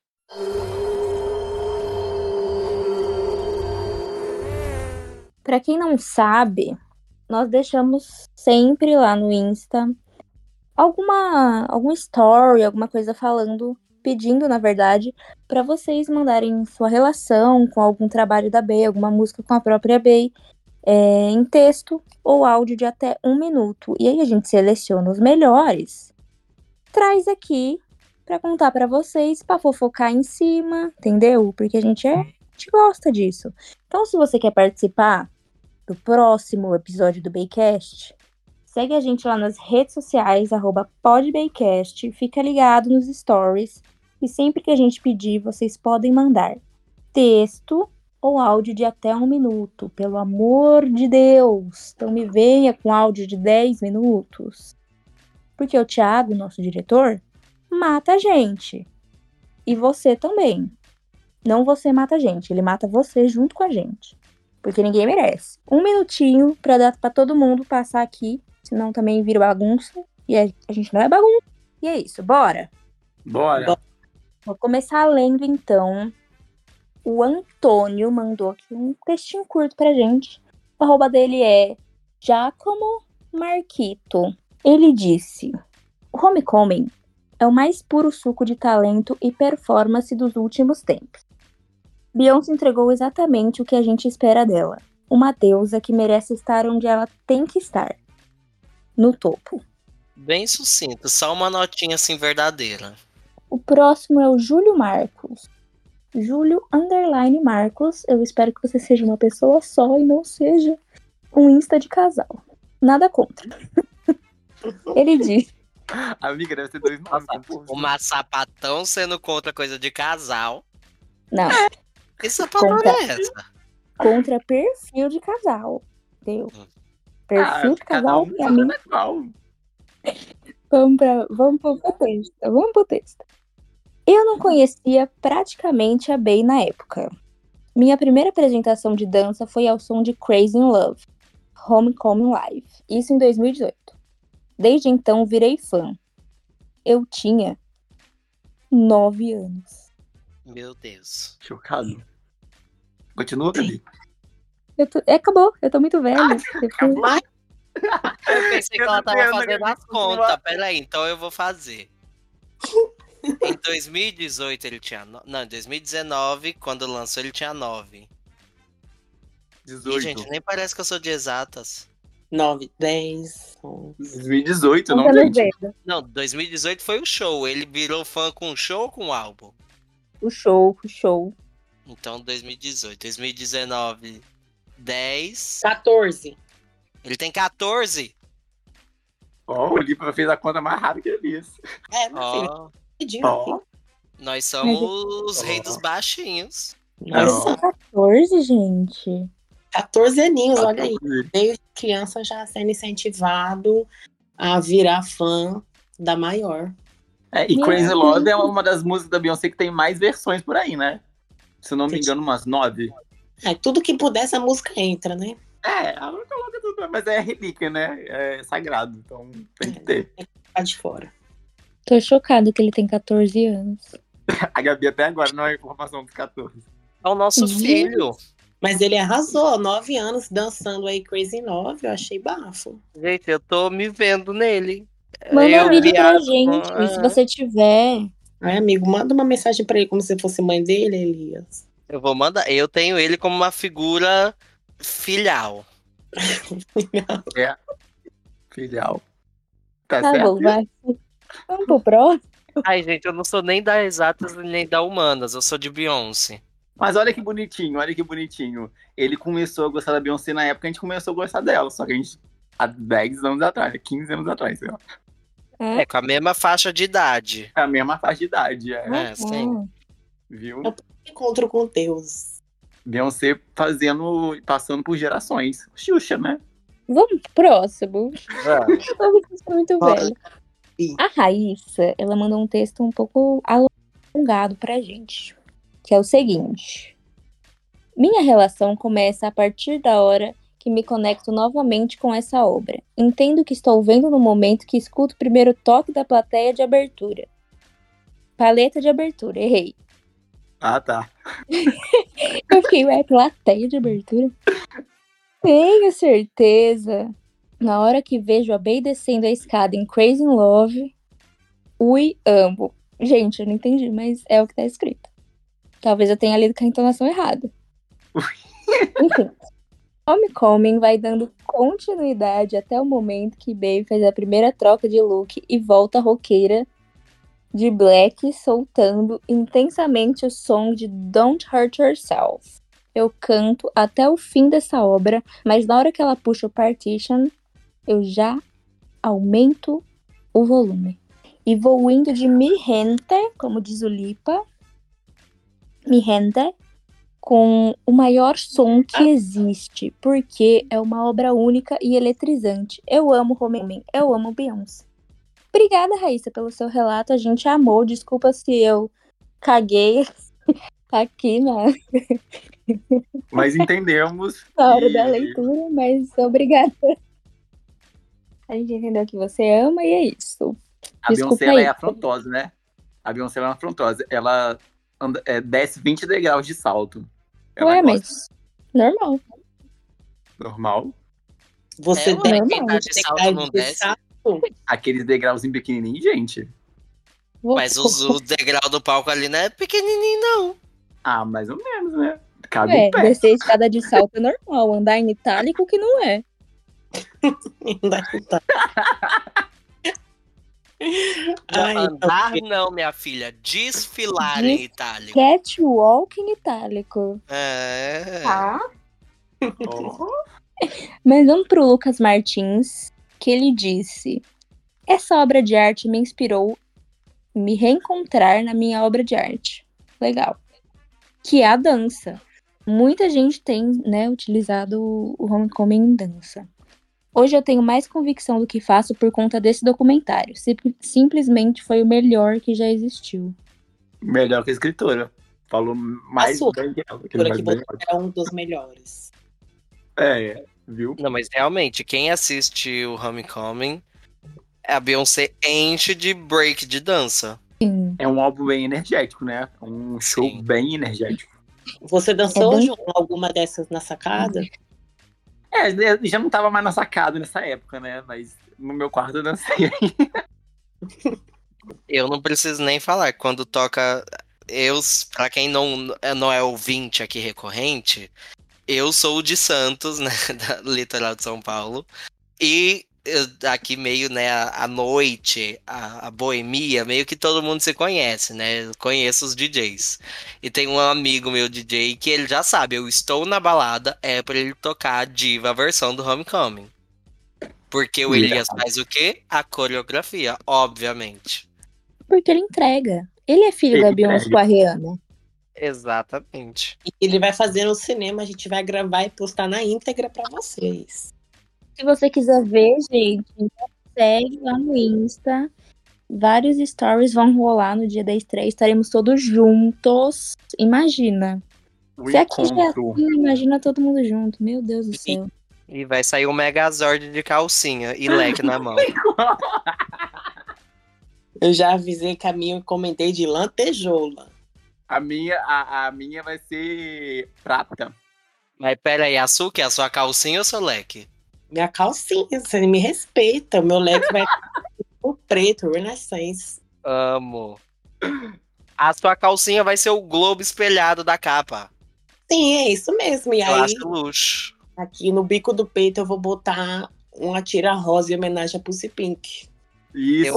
Pra quem não sabe, nós deixamos sempre lá no Insta alguma algum story, alguma coisa falando, pedindo, na verdade, pra vocês mandarem sua relação com algum trabalho da Bey, alguma música com a própria Bey, é, em texto ou áudio de até um minuto. E aí a gente seleciona os melhores, traz aqui pra contar pra vocês, pra fofocar em cima, entendeu? Porque a gente é, a gente gosta disso. Então, se você quer participar do próximo episódio do Baycast, segue a gente lá nas redes sociais, arroba podbaycast, fica ligado nos stories, e sempre que a gente pedir, vocês podem mandar texto ou áudio de até um minuto, pelo amor de Deus. Então me venha com áudio de 10 minutos. Porque o Thiago, nosso diretor, mata a gente. E você também. Não você mata a gente, ele mata você junto com a gente. Porque ninguém merece. Um minutinho pra dar pra todo mundo passar aqui, senão também vira bagunça. E a, a gente não é bagunça. E é isso, bora. Bora. Vou começar lendo então. O Antônio mandou aqui um textinho curto pra gente. O arroba dele é Giacomo Marquito. Ele disse: O Homecoming é o mais puro suco de talento e performance dos últimos tempos. Beyoncé entregou exatamente o que a gente espera dela. Uma deusa que merece estar onde ela tem que estar. No topo. Bem sucinto, só uma notinha assim verdadeira. O próximo é o Júlio Marcos. Júlio Underline Marcos. Eu espero que você seja uma pessoa só e não seja um Insta de casal. Nada contra. <laughs> Ele diz: Amiga, deve ser dois nomes. confusos. Uma sapatão sendo contra coisa de casal. Não, Que sapatão Contra. é essa? contra perfil de casal. Deu. Hum. Perfil Ah, de cada casal, um é igual. Vamos, pra, vamos pro texto. Vamos pro texto. Eu não conhecia praticamente a Bey na época. Minha primeira apresentação de dança foi ao som de Crazy in Love, Homecoming Live. Isso em 2018. Desde então virei fã. Eu tinha nove anos. Meu Deus. Chocado. Continua, Gabi. Eu tô- é, acabou, eu tô muito velha. Eu fui- Mas Eu pensei que ela tava fazendo as contas. Peraí, então eu vou fazer. Em 2018 ele tinha. No... Não, em 2019, quando lançou, ele tinha 9. Ih, 18. gente, nem parece que eu sou de exatas. 9, 10, 11. 2018, não, Contando os gente. Não, 2018 foi o show. Ele virou fã com o show ou com o álbum? O show, o show. Então 2018. 2019, 10. 14. Ele tem 14. Ó, o Lipa fez a conta mais rápida que ele fez. É, meu filho, Ó. aqui. nós somos os Ó. reis dos baixinhos. Nós somos 14, gente. 14 aninhos, olha aí. Desde criança já sendo incentivado a virar fã da maior. É, e Crazy Deus. Love é uma das músicas da Beyoncé que tem mais versões por aí, né? Se não me engano, umas nove. É, tudo que puder, essa música entra, né? É, ela coloca tudo, mas é relíquia, né? É sagrado, então tem que ter. Tá de fora. Tô chocada que ele tem 14 anos. A Gabi até agora não é informação dos 14. É o nosso Gente. filho. Mas ele arrasou, nove anos dançando aí Crazy Nove, eu achei bafo. Gente, eu tô me vendo nele. Manda eu um vídeo pra gente, com- se você tiver. Ai, amigo, manda uma mensagem pra ele como se fosse mãe dele, Elias. Eu vou mandar. Eu tenho ele como uma figura filial. <laughs> Filial. Tá, Tá certo? bom, vai. Vamos pro próximo. Ai, gente, eu não sou nem da exatas nem da humanas, eu sou de Beyoncé. Mas olha que bonitinho, olha que bonitinho. Ele começou a gostar da Beyoncé na época que a gente começou a gostar dela. Só que a gente. Há 10 anos atrás, 15 anos atrás, sei lá. É, com a mesma faixa de idade. É a mesma faixa de idade, é, É, sim. Ah, viu? Encontro com Deus. Beyoncé fazendo, passando por gerações. Xuxa, né? Vamos pro próximo. <laughs> Sou muito Bora. A Raíssa, ela mandou um texto um pouco alongado pra gente, que é o seguinte. Minha relação começa a partir da hora que me conecto novamente com essa obra. Entendo que estou vendo no momento que escuto o primeiro toque da plateia de abertura. Paleta de abertura, errei. Ah, tá. <laughs> Eu fiquei, ué, plateia de abertura? Tenho certeza. Na hora que vejo a Bey descendo a escada em Crazy in Love, ui, amo. Gente, eu não entendi, mas é o que tá escrito. Talvez eu tenha lido com a entonação errada. <laughs> Enfim. Homecoming vai dando continuidade até o momento que Bey fez a primeira troca de look e volta roqueira de Black soltando intensamente o som de Don't Hurt Yourself. Eu canto até o fim dessa obra, mas na hora que ela puxa o partition, eu já aumento o volume. E vou indo de Mi Gente, como diz o Lipa, Mi Gente, com o maior som que existe, porque é uma obra única e eletrizante. Eu amo Homecoming, eu amo Beyoncé. Obrigada, Raíssa, pelo seu relato. A gente amou. Desculpa se eu caguei <laughs> aqui na, Mas entendemos. na hora e- da leitura, mas obrigada. A gente entendeu que você ama e é isso. A Desculpa Beyoncé é afrontosa, né? A Beyoncé ela é afrontosa. Ela anda, é, desce 20 degraus de salto. Ela Ué, mas normal. Normal. Você Ela deve não tá de salto, não desce. Aqueles degraus em pequenininho, gente. Mas os- o degrau do palco ali não é pequenininho, não. Ah, mais ou menos, né? Cabe Ué, um pé. descer a escada de salto é normal. Andar em itálico que não é. <laughs> Ai, Andar não, minha filha. Desfilar Des- em itálico. Catwalk em itálico. É. Tá. <laughs> Mas vamos pro Lucas Martins, que ele disse: Essa obra de arte me inspirou me reencontrar na minha obra de arte. Legal. Que é a dança. Muita gente tem, né, utilizado o homecoming em dança. Hoje eu tenho mais convicção do que faço por conta desse documentário. Sim- simplesmente foi o melhor que já existiu. melhor que a escritora. Falou mais sua bem que ela. que aqui bem você é um dos melhores. É, viu? Não, mas realmente, quem assiste o Homecoming, a Beyoncé enche de break de dança. Sim. É um álbum bem energético, né? Um show Sim. bem energético. Você dançou, É bem- João, alguma dessas na sacada? É, já não tava mais na sacada nessa época, né? Mas no meu quarto eu dancei. <laughs> Eu não preciso nem falar. Quando toca. Eu, pra quem não, não é ouvinte aqui recorrente, eu sou o de Santos, né? <laughs> Da litoral de São Paulo. E eu- aqui meio, né, a, a noite, a, a boemia, meio que todo mundo se conhece, né? Eu conheço os DJs. E tem um amigo meu DJ que ele já sabe, eu estou na balada, é pra ele tocar a diva a versão do Homecoming. Porque o. Elias faz o quê? A coreografia, obviamente. Porque ele entrega. Ele é filho Ele da Beyoncé com a Rihanna. Exatamente. E ele vai fazer no cinema, a gente vai gravar e postar na íntegra pra vocês. Se você quiser ver, gente, segue lá no Insta. Vários stories vão rolar no dia da estreia. Estaremos todos juntos. Imagina. O Se aqui já é encontro. assim, imagina todo mundo junto. Meu Deus do céu. E vai sair um Megazord de calcinha e leque na mão. Eu já avisei caminho e comentei de lantejoula. A minha, a, a minha vai ser prata. Mas pera aí, açúcar é a sua calcinha ou seu leque? Minha calcinha, você me respeita. O meu leque vai o preto, Renaissance. Amo. A sua calcinha vai ser o globo espelhado da capa. Sim, é isso mesmo. E Eu aí, acho luxo. aqui no bico do peito, eu vou botar uma tira rosa em homenagem a Pussy Pink. Isso.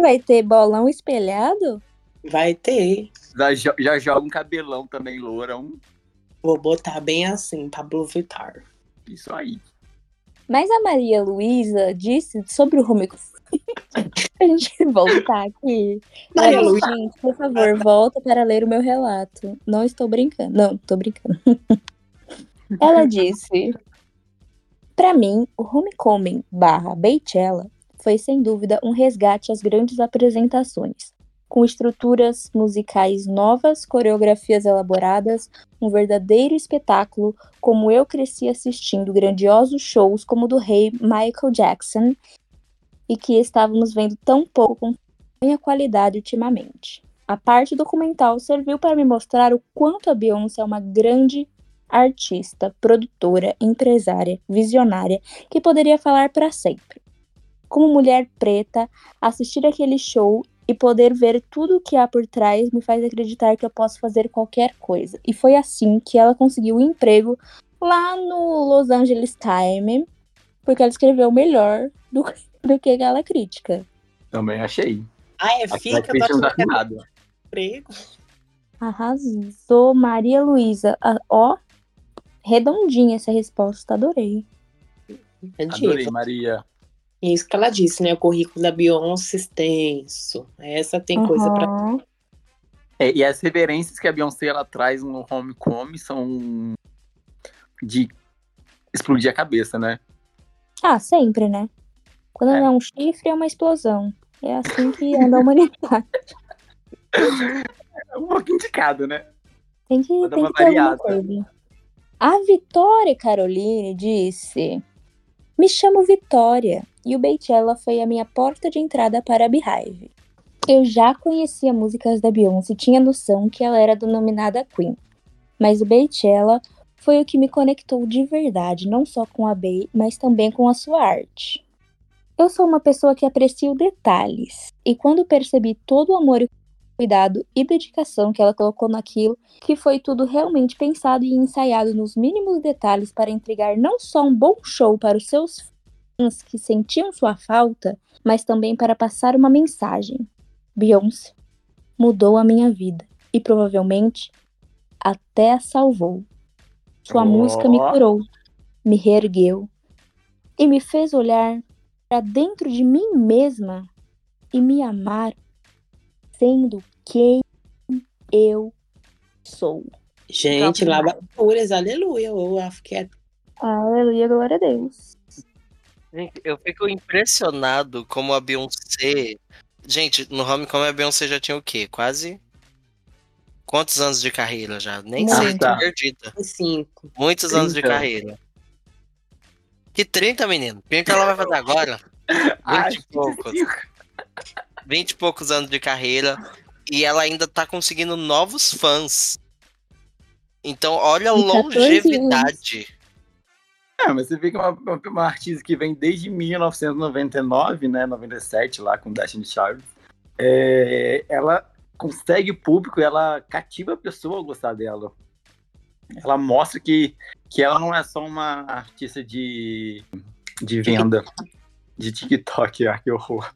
vai ter bolão espelhado? Vai ter. Já, já joga um cabelão também, lourão. Vou botar bem assim, Pablo Vittar. Isso aí. Mas a Maria Luísa disse sobre o home <laughs> a gente voltar aqui. Maria Luísa. gente, por favor, volta para ler o meu relato. Não estou brincando. Não, estou brincando. <laughs> Ela disse: Para mim, o Homecoming barra Beychella foi sem dúvida um resgate às grandes apresentações, com estruturas musicais novas, coreografias elaboradas, um verdadeiro espetáculo, como eu cresci assistindo grandiosos shows como o do rei Michael Jackson e que estávamos vendo tão pouco com tamanha qualidade ultimamente. A parte documental serviu para me mostrar o quanto a Beyoncé é uma grande artista, produtora, empresária, visionária que poderia falar para sempre. Como mulher preta, assistir aquele show e poder ver tudo o que há por trás me faz acreditar que eu posso fazer qualquer coisa. E foi assim que ela conseguiu um emprego lá no Los Angeles Times, porque ela escreveu melhor do, do que aquela crítica. Também achei. Ah, é A fica, nada. emprego. Arrasou, Maria Luísa. Ah, Ó, redondinha essa resposta, adorei. Adorei. Maria. E Isso que ela disse, né? O currículo da Beyoncé extenso. Essa tem coisa pra. Aham. É, e as reverências que a Beyoncé ela traz no Homecoming são de explodir a cabeça, né? Ah, sempre, né? Quando É. não é um chifre, é uma explosão. É assim que anda a humanidade. É <laughs> um pouquinho de cada, né? Tem que, Vou dar tem uma que ter alguma coisa. A Vitória Caroline disse: Me chamo Vitória e o Beychella foi a minha porta de entrada para a Beehive. Eu já conhecia músicas da Beyoncé e tinha noção que ela era denominada Queen. Mas o Beychella foi o que me conectou de verdade, não só com a Bey, mas também com a sua arte. Eu sou uma pessoa que aprecia detalhes, e quando percebi todo o amor e cuidado e dedicação que ela colocou naquilo, que foi tudo realmente pensado e ensaiado nos mínimos detalhes para entregar não só um bom show para os seus fãs que sentiam sua falta, mas também para passar uma mensagem. Beyoncé mudou a minha vida e provavelmente até a salvou. Sua Ó. música me curou, me reergueu e me fez olhar para dentro de mim mesma e me amar sendo quem eu sou. Gente, lavaduras, aleluia. Eu fiquei Aleluia, glória a Deus. Gente, eu fico impressionado como a Beyoncé. Gente, no Homecoming a Beyoncé já tinha o quê? Quase. Quantos anos de carreira já? Nem Não. sei, tô perdida. cinco. Muitos anos de 30. carreira. Que 30, menino? O que ela vai fazer agora? <laughs> Ai, 20 e poucos. 20 e poucos anos de carreira. E ela ainda tá conseguindo novos fãs. Então, olha a 14 longevidade. <laughs> É, mas você vê que é uma, uma, uma artista que vem desde 1999, né? 97, lá com Destiny Child. É, ela consegue público, ela cativa a pessoa a gostar dela. Ela mostra que, que ela não é só uma artista de, de venda, de TikTok, <laughs> ah, que horror.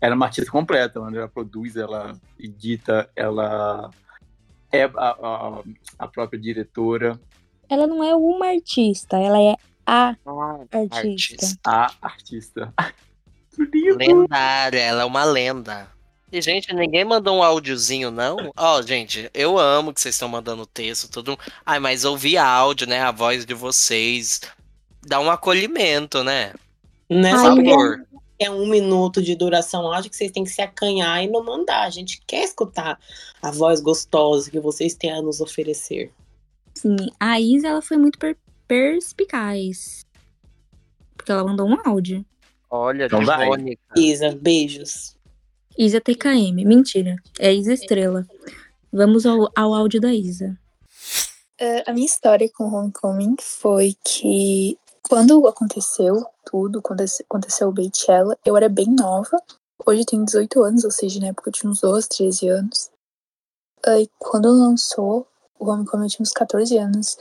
Ela é uma artista completa, mano. ela produz, ela edita, ela é a, a, a própria diretora, Ela não é uma artista, ela é a Ah, artista. a artista. <laughs> Lendária, ela é uma lenda. E, gente, ninguém mandou um áudiozinho, não? Ó, gente, eu amo que vocês estão mandando texto, tudo. Ai, mas ouvir áudio, né? A voz de vocês. Dá um acolhimento, né? É porque Sabor. é um minuto de duração áudio que vocês têm que se acanhar e não mandar. A gente quer escutar a voz gostosa que vocês têm a nos oferecer. Sim, a Isa ela foi muito per- perspicaz. Porque ela mandou um áudio. Olha, Então. Isa, beijos. Isa TKM. Mentira. É Isa Estrela. Vamos ao, ao áudio da Isa. Uh, a minha história com Homecoming foi que quando aconteceu tudo, quando aconteceu o Beychella, eu era bem nova. Hoje eu tenho 18 anos, ou seja, na época eu tinha uns 12, 13 anos. Uh, e quando lançou o Homecoming eu tinha uns 14 anos.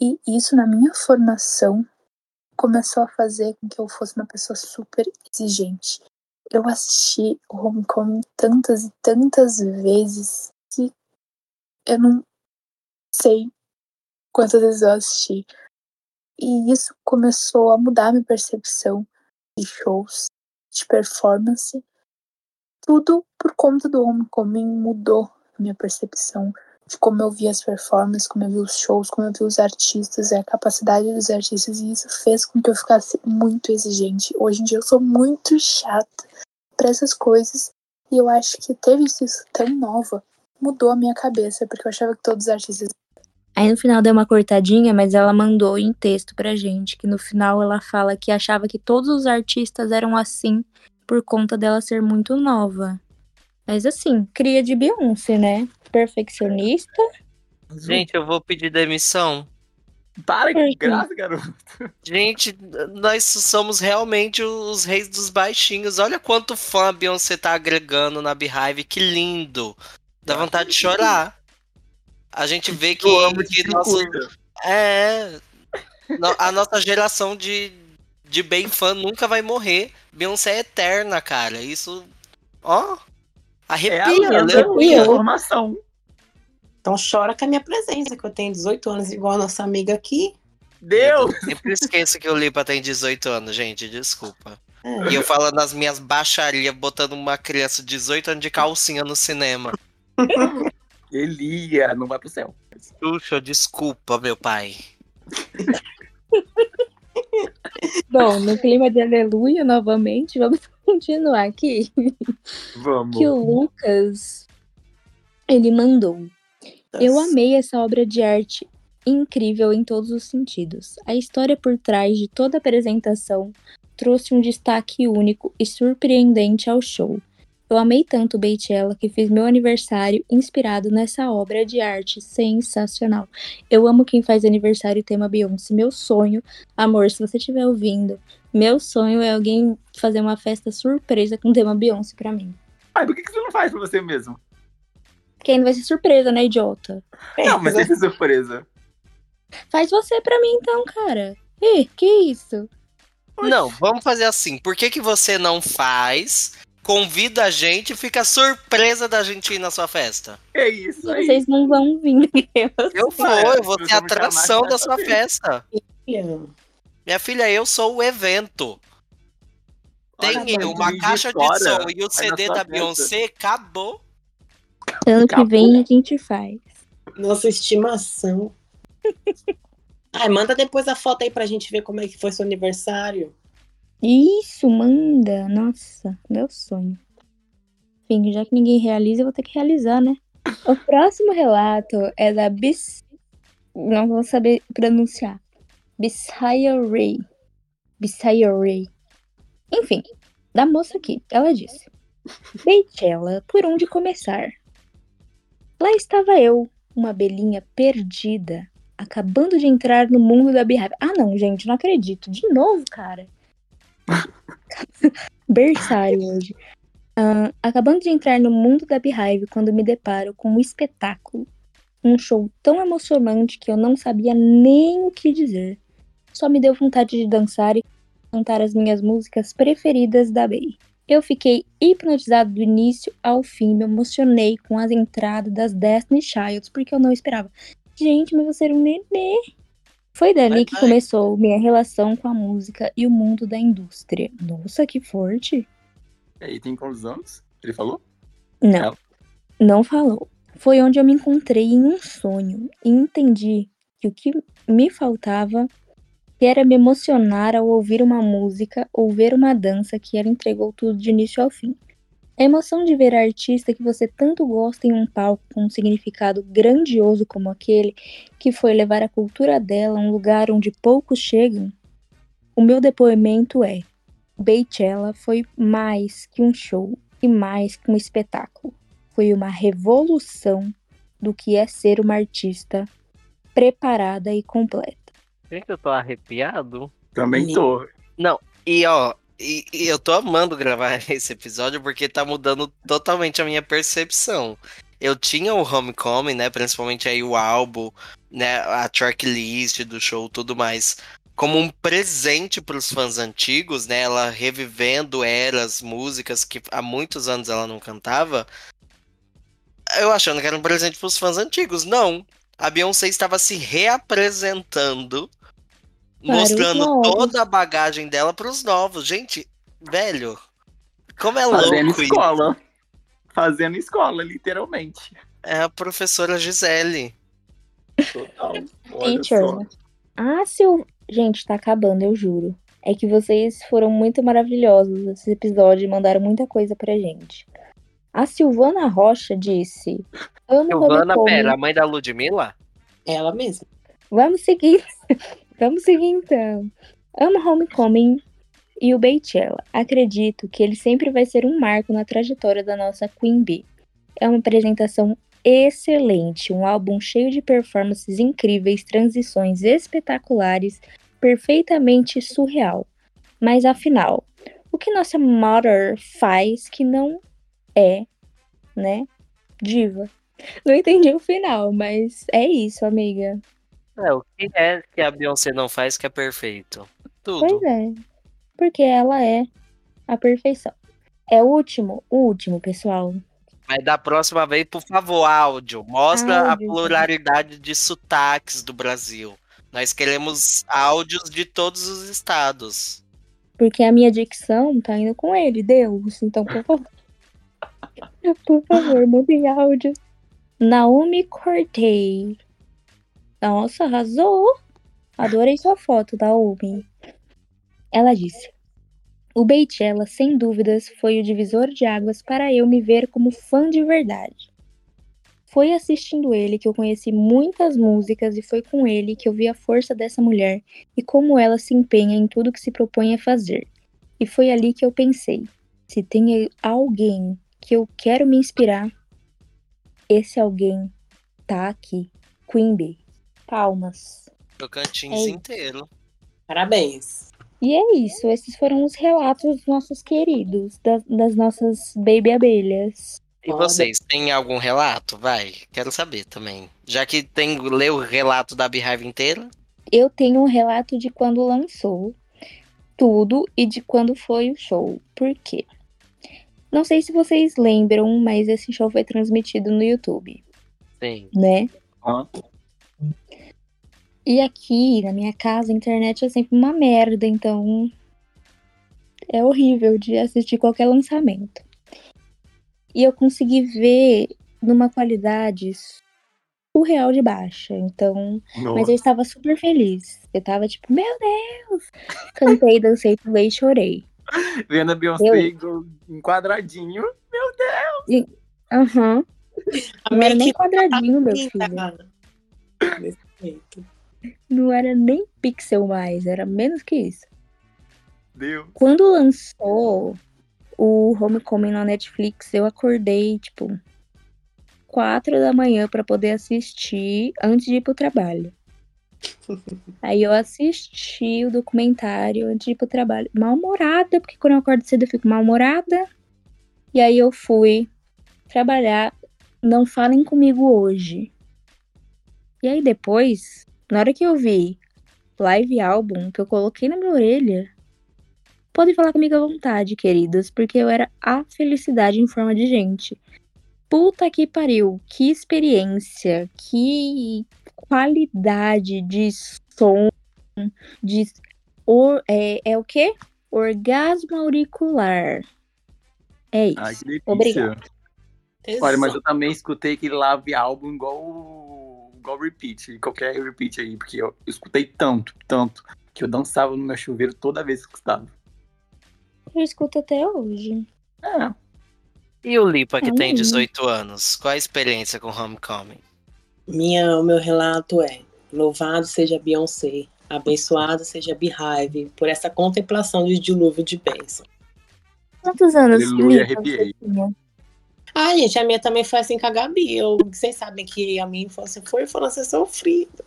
E isso na minha formação começou a fazer com que eu fosse uma pessoa super exigente. Eu assisti o Homecoming tantas e tantas vezes que eu não sei quantas vezes eu assisti. E isso começou a mudar minha percepção de shows, de performance. Tudo por conta do Homecoming mudou a minha percepção de como eu via as performances, como eu via os shows, como eu via os artistas, a capacidade dos artistas, e isso fez com que eu ficasse muito exigente. Hoje em dia eu sou muito chata para essas coisas, e eu acho que ter visto isso tão nova mudou a minha cabeça, porque eu achava que todos os artistas. Aí no final deu uma cortadinha, mas ela mandou em texto pra gente, que no final ela fala que achava que todos os artistas eram assim por conta dela ser muito nova. Mas assim, cria de Beyoncé, né? Perfeccionista. Gente, eu vou pedir demissão. Para que graça, garoto. Gente, nós somos realmente os reis dos baixinhos. Olha quanto fã a Beyoncé tá agregando na Beehive. Que lindo. Dá vontade de chorar. A gente vê que, Eu amo que que nosso, é, a nossa geração de, de bem fã nunca vai morrer. Beyoncé é eterna, cara. Isso, ó, É a arrepia, né? informação. Então chora com a minha presença, que eu tenho 18 anos, igual a nossa amiga aqui. Deus! Eu sempre esqueço que o Lipa tem 18 anos, gente, desculpa. É. E eu falando nas minhas baixarias, botando uma criança de 18 anos de calcinha no cinema. <laughs> Elia, não vai pro céu. Puxa, desculpa, meu pai. <laughs> Bom, no clima de aleluia, novamente, vamos <laughs> continuar aqui. Vamos. Que o Lucas, ele mandou. Eu amei essa obra de arte incrível em todos os sentidos. A história por trás de toda a apresentação trouxe um destaque único e surpreendente ao show. Eu amei tanto Beychella que fiz meu aniversário inspirado nessa obra de arte sensacional. Eu amo quem faz aniversário tema Beyoncé. Meu sonho, amor, se você estiver ouvindo, meu sonho é alguém fazer uma festa surpresa com tema Beyoncé pra mim. Ai, por que que você não faz pra você mesmo? Porque ainda vai ser surpresa, né, idiota? Não, mas essa é surpresa. Faz você pra mim então, cara. Ih, que isso? Não, vamos fazer assim. Por que, que você não faz? Convida a gente e fica surpresa da gente ir na sua festa. É isso aí. Vocês não vão vir. Eu vou, Ué, eu vou ter a atração da sua festa. Minha filha, eu sou o evento. Olha, Tem uma de caixa de som e o CD da festa. Beyoncé, acabou. Ano que vem a gente faz. Nossa estimação. <laughs> Ai, manda depois a foto aí pra gente ver como é que foi seu aniversário. Isso, manda. Nossa, meu sonho. Enfim, já que ninguém realiza, eu vou ter que realizar, né? O próximo relato é da Bis... Não vou saber pronunciar. Bisaya Ray. Enfim, da moça aqui. Ela disse. Beychella, por onde começar? Lá estava eu, uma abelhinha perdida, acabando de entrar no mundo da Beehive. Ah, não, gente, não acredito. De novo, cara. <laughs> Berçário hoje. Ah, acabando de entrar no mundo da Beehive quando me deparo com um espetáculo. Um show tão emocionante que eu não sabia nem o que dizer. Só me deu vontade de dançar e cantar as minhas músicas preferidas da Bey. Eu fiquei hipnotizado do início ao fim, me emocionei com as entradas das Destiny Childs, porque eu não esperava. Gente, mas você era um nenê. Foi dali que começou minha relação com a música e o mundo da indústria. Nossa, que forte! E aí, tem quantos anos? Ele falou? Não, Ela. não falou. Foi onde eu me encontrei em um sonho e entendi que o que me faltava que era me emocionar ao ouvir uma música ou ver uma dança que ela entregou tudo de início ao fim. A emoção de ver a artista que você tanto gosta em um palco com um significado grandioso como aquele, que foi levar a cultura dela a um lugar onde poucos chegam. O meu depoimento é: Beychella foi mais que um show e mais que um espetáculo. Foi uma revolução do que é ser uma artista preparada e completa. Gente, eu tô arrepiado. Também tô. E ó, e, e eu tô amando gravar <laughs> esse episódio porque tá mudando totalmente a minha percepção. Eu tinha o Homecoming, né? Principalmente aí o álbum, né? A tracklist do show tudo mais. Como um presente pros fãs antigos, né? Ela revivendo eras, músicas que há muitos anos ela não cantava. Eu achando que era um presente pros fãs antigos. Não. A Beyoncé estava se reapresentando Para os mostrando toda a bagagem dela pros novos. Gente, velho, como é Fazendo louco isso. escola. Fazendo escola, literalmente. É a professora Gisele. Total. <laughs> Teacher. só. Ah, Sil... Gente, tá acabando, eu juro. É que vocês foram muito maravilhosos nesse episódio e mandaram muita coisa pra gente. A Silvana Rocha disse: Silvana, pera, a mãe da Ludmilla? Ela mesma. Vamos seguir. Vamos seguir então. Amo Homecoming e o Beychella. Acredito que ele sempre vai ser um marco na trajetória da nossa Queen Bee. É uma apresentação excelente, um álbum cheio de performances incríveis, transições espetaculares, perfeitamente surreal. Mas afinal, o que nossa Mother faz que não é, né, diva? Não entendi o final, mas é isso, amiga. É, o que é que a Beyoncé não faz que é perfeito? Tudo. Pois é. Porque ela é a perfeição. É o último, o último, pessoal. Mas da próxima vez, por favor, áudio. Mostra Áudio. a pluralidade de sotaques do Brasil. Nós queremos áudios de todos os estados. Porque a minha dicção tá indo com ele, Deus. Então, por favor. <laughs> por favor, mandem áudio. Naomi Cortez. Nossa, arrasou. Adorei sua foto, Naomi. Ela disse: O Beychella, sem dúvidas, foi o divisor de águas para eu me ver como fã de verdade. Foi assistindo ele que eu conheci muitas músicas e foi com ele que eu vi a força dessa mulher e como ela se empenha em tudo que se propõe a fazer. E foi ali que eu pensei: se tem alguém que eu quero me inspirar, esse alguém tá aqui. Queen Bee. Palmas. Tocantins É. inteiro. Parabéns. E é isso, esses foram os relatos dos nossos queridos, da- das nossas baby abelhas. E vocês, têm algum relato? Vai, quero saber também. Já que tem leu o relato da Beehive inteira, Eu tenho um relato de quando lançou tudo e de quando foi o show. Por quê? Não sei se vocês lembram, mas esse show foi transmitido no YouTube, sim. né? Hã? E aqui, na minha casa, a internet é sempre uma merda, então é horrível de assistir qualquer lançamento. E eu consegui ver numa qualidade surreal de baixa, então Mas eu estava super feliz. Eu tava tipo, meu Deus! Cantei, dancei, pulei e chorei. Vendo a Beyoncé em quadradinho. Aham. A Não era nem make quadradinho, meu filho. linda. Desse jeito. Não era nem pixel mais, era menos que isso. Deus. Quando lançou o Homecoming na Netflix, eu acordei, tipo, quatro da manhã pra poder assistir antes de ir pro trabalho. <laughs> Aí eu assisti o documentário antes de ir pro trabalho. Mal-humorada, porque quando eu acordo cedo eu fico mal-humorada. E aí eu fui trabalhar. Não falem comigo hoje. E aí depois, na hora que eu vi live álbum, que eu coloquei na minha orelha, podem falar comigo à vontade, queridos, porque eu era a felicidade em forma de gente. Puta que pariu, que experiência, que qualidade de som, de or, é, é o quê? Orgasmo auricular. É isso. Ai, que. Obrigada. Olha, mas eu também escutei aquele live álbum igual, igual repeat, qualquer repeat aí, porque eu, escutei tanto, tanto, que eu dançava no meu chuveiro toda vez que escutava. Eu escuto até hoje. É, E o Lipa, que tem Hum. 18 anos, qual a experiência com Homecoming? Minha, o meu relato é: louvado seja Beyoncé, abençoado seja Beehive, por essa contemplação de dilúvio de bênção. Quantos anos Aleluia, Lipa, você arrepiei. tinha? Ah, gente, a minha também foi assim com a Gabi. Eu, vocês sabem que a minha infância foi infância sofrida.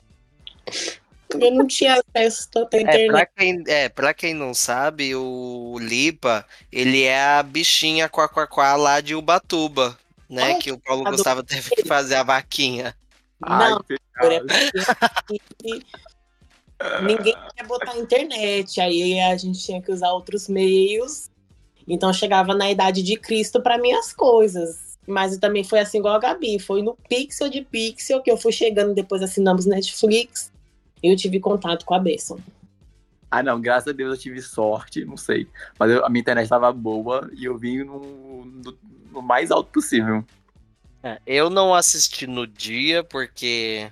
Eu não tinha acesso à É, internet. pra quem, é, pra quem não sabe, o Lipa, ele é a bichinha quá lá de Ubatuba, né? Ai, que o Paulo adoro Gustavo teve que fazer a vaquinha. Ai, Não, é ninguém quer botar internet, aí a gente tinha que usar outros meios. Então chegava na idade de Cristo para minhas coisas. Mas também foi assim igual a Gabi, foi no pixel de pixel que eu fui chegando, depois assinamos Netflix, e eu tive contato com a Besson. Ah, não, graças a Deus eu tive sorte, não sei. Mas eu- a minha internet estava boa e eu vim no, no- no mais alto possível. É, eu não assisti no dia porque,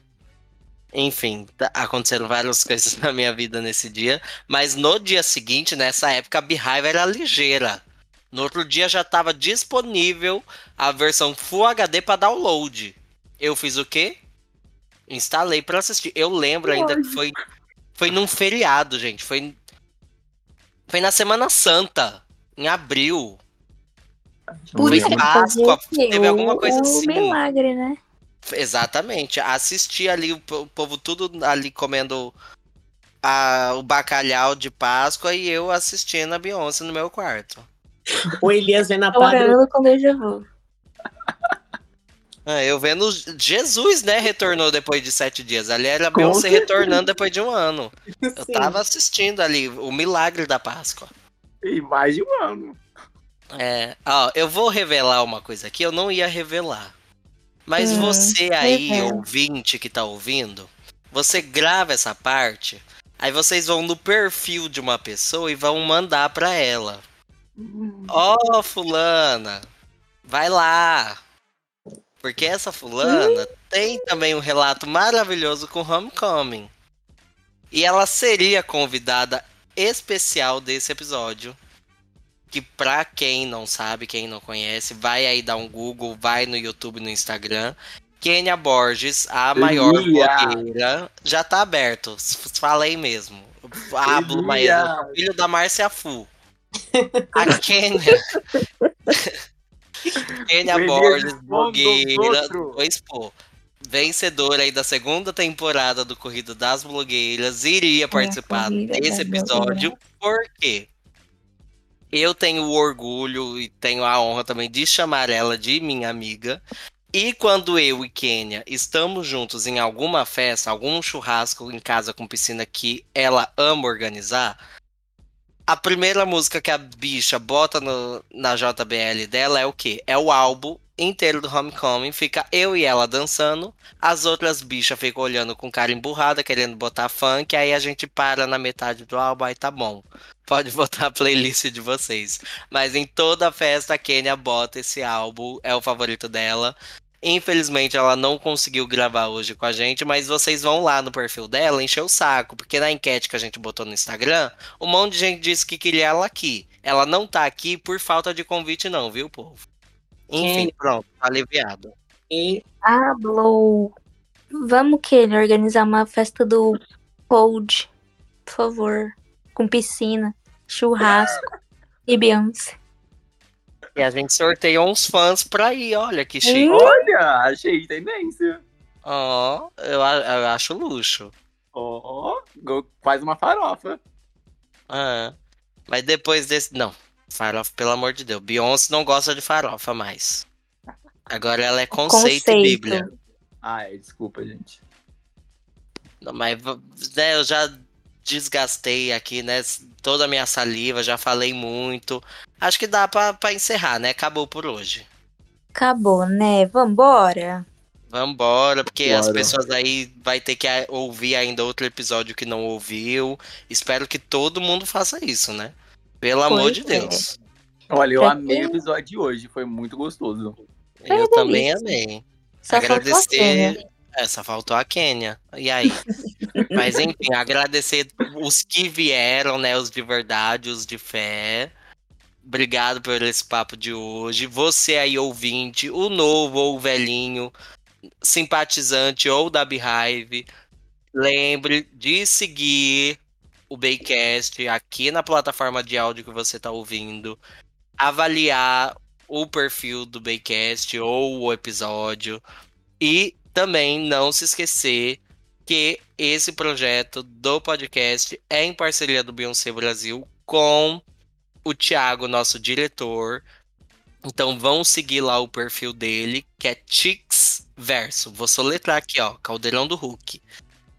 enfim, tá- aconteceram várias <laughs> coisas na minha vida nesse dia. Mas no dia seguinte, nessa época, a Beehive era ligeira. No outro dia já estava disponível a versão Full HD para download. Eu fiz o quê? Instalei para assistir. Eu lembro ainda que foi, foi num feriado, gente. Foi, foi na Semana Santa, em abril. Não Foi lembro. Páscoa, teve alguma coisa assim. milagre, né? Exatamente. Assisti ali o po- o povo tudo ali comendo a- o bacalhau de Páscoa e eu assistindo a Beyoncé no meu quarto. O Elias vendo a padre. Orando com déjà vu. Ah, eu vendo Jesus, né, retornou depois de sete dias. Ali era a Com Beyoncé certeza. retornando depois de um ano. Eu Sim. tava assistindo ali o milagre da Páscoa. E mais de um ano. É, ó, eu vou revelar uma coisa aqui, eu não ia revelar. Mas Hum, você aí, revela. ouvinte que tá ouvindo, você grava essa parte, aí vocês vão no perfil de uma pessoa e vão mandar pra ela. Ó, fulana, vai lá. Porque essa fulana tem também um relato maravilhoso com Homecoming. E ela seria convidada especial desse episódio. Que pra quem não sabe, quem não conhece, vai aí dar um Google, vai no YouTube, no Instagram. Kênia Borges, a maior Elia. blogueira, já tá aberto. Falei mesmo. Hablo, sou filho da Márcia Fu. A Kênia. <laughs> Kênia Borges, blogueira do Expo. Vencedora aí da segunda temporada do Corrido das Blogueiras, iria participar desse episódio. Por quê? Eu tenho o orgulho e tenho a honra também de chamar ela de minha amiga. E quando eu e Kênia estamos juntos em alguma festa, algum churrasco em casa com piscina que ela ama organizar, a primeira música que a bicha bota no- na JBL dela é o quê? É o álbum inteiro do Homecoming. Fica eu e ela dançando. As outras bichas ficam olhando com cara emburrada, querendo botar funk. Aí a gente para na metade do álbum, aí tá bom. Pode botar a playlist de vocês. Mas em toda festa a Kenya bota esse álbum, é o favorito dela. Infelizmente ela não conseguiu gravar hoje com a gente, mas vocês vão lá no perfil dela encher o saco, porque na enquete que a gente botou no Instagram, um monte de gente disse que queria ela aqui. Ela não tá aqui por falta de convite não, viu, povo? Enfim, pronto, tá aliviado. E Ah, Blow. Vamos, Kelly, organizar uma festa do Cold, por favor. Com piscina, churrasco e Beyoncé. E a gente sorteou uns fãs pra ir, olha que chique. Hum. Olha, achei tendência. Ó, eu, a- eu acho luxo. Ó, go- faz uma farofa. Ah, mas depois desse. Não, farofa, pelo amor de Deus. Beyoncé não gosta de farofa mais. Agora ela é conceito, e Conceito. Bíblia. Ah, é, desculpa, gente. Não, Mas né, eu já desgastei aqui, né? Toda a minha saliva, já falei muito. Acho que dá pra, pra encerrar, né? Acabou por hoje. Acabou, né? Vambora. Vambora, porque as Bora. pessoas aí vai ter que ouvir ainda outro episódio que não ouviu. Espero que todo mundo faça isso, né? Pelo amor Pois de é. Deus. Olha, eu Pra amei quem- o episódio de hoje, foi muito gostoso. Eu uma também delícia. amei. Só faltou a Kênia. É, só faltou a Quênia. E aí? Mas enfim, agradecer os que vieram, né? Os de verdade, os de fé. Obrigado por esse papo de hoje. Você aí, ouvinte, o novo ou o velhinho, simpatizante ou da Beehive, lembre de seguir o Baycast aqui na plataforma de áudio que você está ouvindo, avaliar o perfil do Baycast ou o episódio e também não se esquecer porque esse projeto do podcast é em parceria do Beyoncé Brasil com o Thiago, nosso diretor. Então vão seguir lá o perfil dele, que é Chix Verso. Vou soletrar aqui, ó, Caldeirão do Hulk.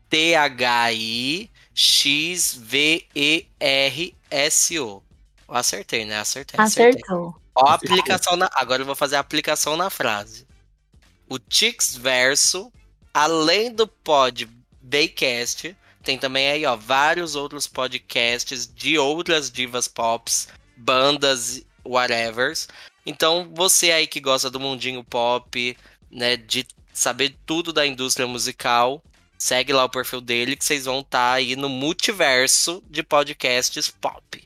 T-H-I-X-V-E-R-S-O. Acertei, né? Acertei. acertei. Acertou. Ó, aplicação na... Agora eu vou fazer a aplicação na frase. O Chix Verso, além do pod Daycast, tem também aí, ó, vários outros podcasts de outras divas pops, bandas, whatevers. Então, você aí que gosta do mundinho pop, né, de saber tudo da indústria musical, segue lá o perfil dele que vocês vão estar tá aí no multiverso de podcasts pop.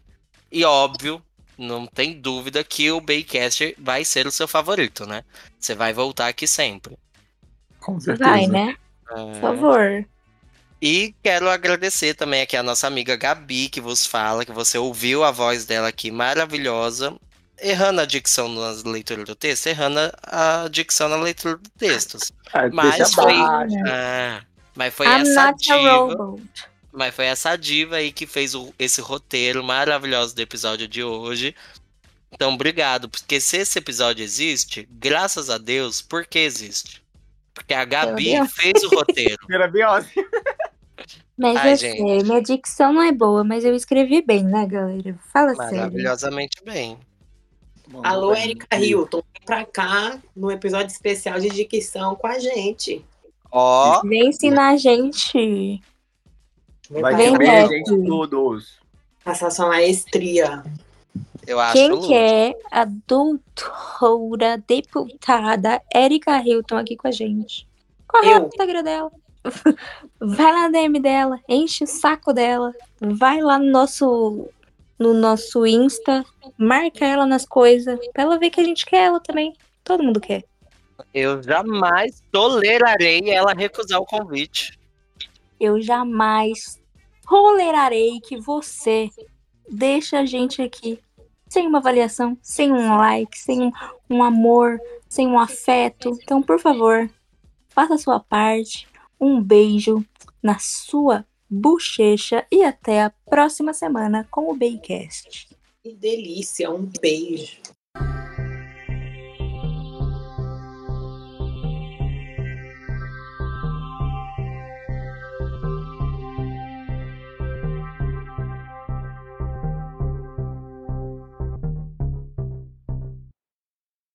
E óbvio, não tem dúvida que o Baycast vai ser o seu favorito, né? Você vai voltar aqui sempre. Com certeza. Vai, né? É... Por favor. E quero agradecer também aqui a nossa amiga Gabi, que vos fala, que você ouviu a voz dela aqui maravilhosa. Errando a dicção na leitura do texto, errando a dicção na leitura do texto. Ah, Mas foi, ah, mas foi essa diva. Mas foi essa diva aí que fez o- esse roteiro maravilhoso do episódio de hoje. Então, obrigado. Porque se esse episódio existe, graças a Deus, por que existe? Porque a Gabi fez o roteiro. <laughs> Era Beyoncé. Mas Ai, eu gente. sei, minha dicção não é boa, mas eu escrevi bem, né, galera? Fala sério. Maravilhosamente bem. Alô, Erika Hilton, vem pra cá no episódio especial de dicção com a gente. Ó, Vem ensinar a gente. Vai cá, Reto. gente todos. passar sua maestria. eu acho Quem luxo. quer a doutora deputada Erika Hilton aqui com a gente? Corre lá Eu. no Instagram dela. <laughs> Vai lá na DM dela, enche o saco dela. Vai lá no nosso no nosso Insta, marca ela nas coisas, pra ela ver que a gente quer ela também. Todo mundo quer. Eu jamais tolerarei ela recusar o convite. Eu jamais tolerarei que você deixe a gente aqui sem uma avaliação, sem um like, sem um, um amor, sem um afeto. Então, por favor, faça a sua parte. Um beijo na sua bochecha e até a próxima semana com o Baycast. Que delícia, um beijo.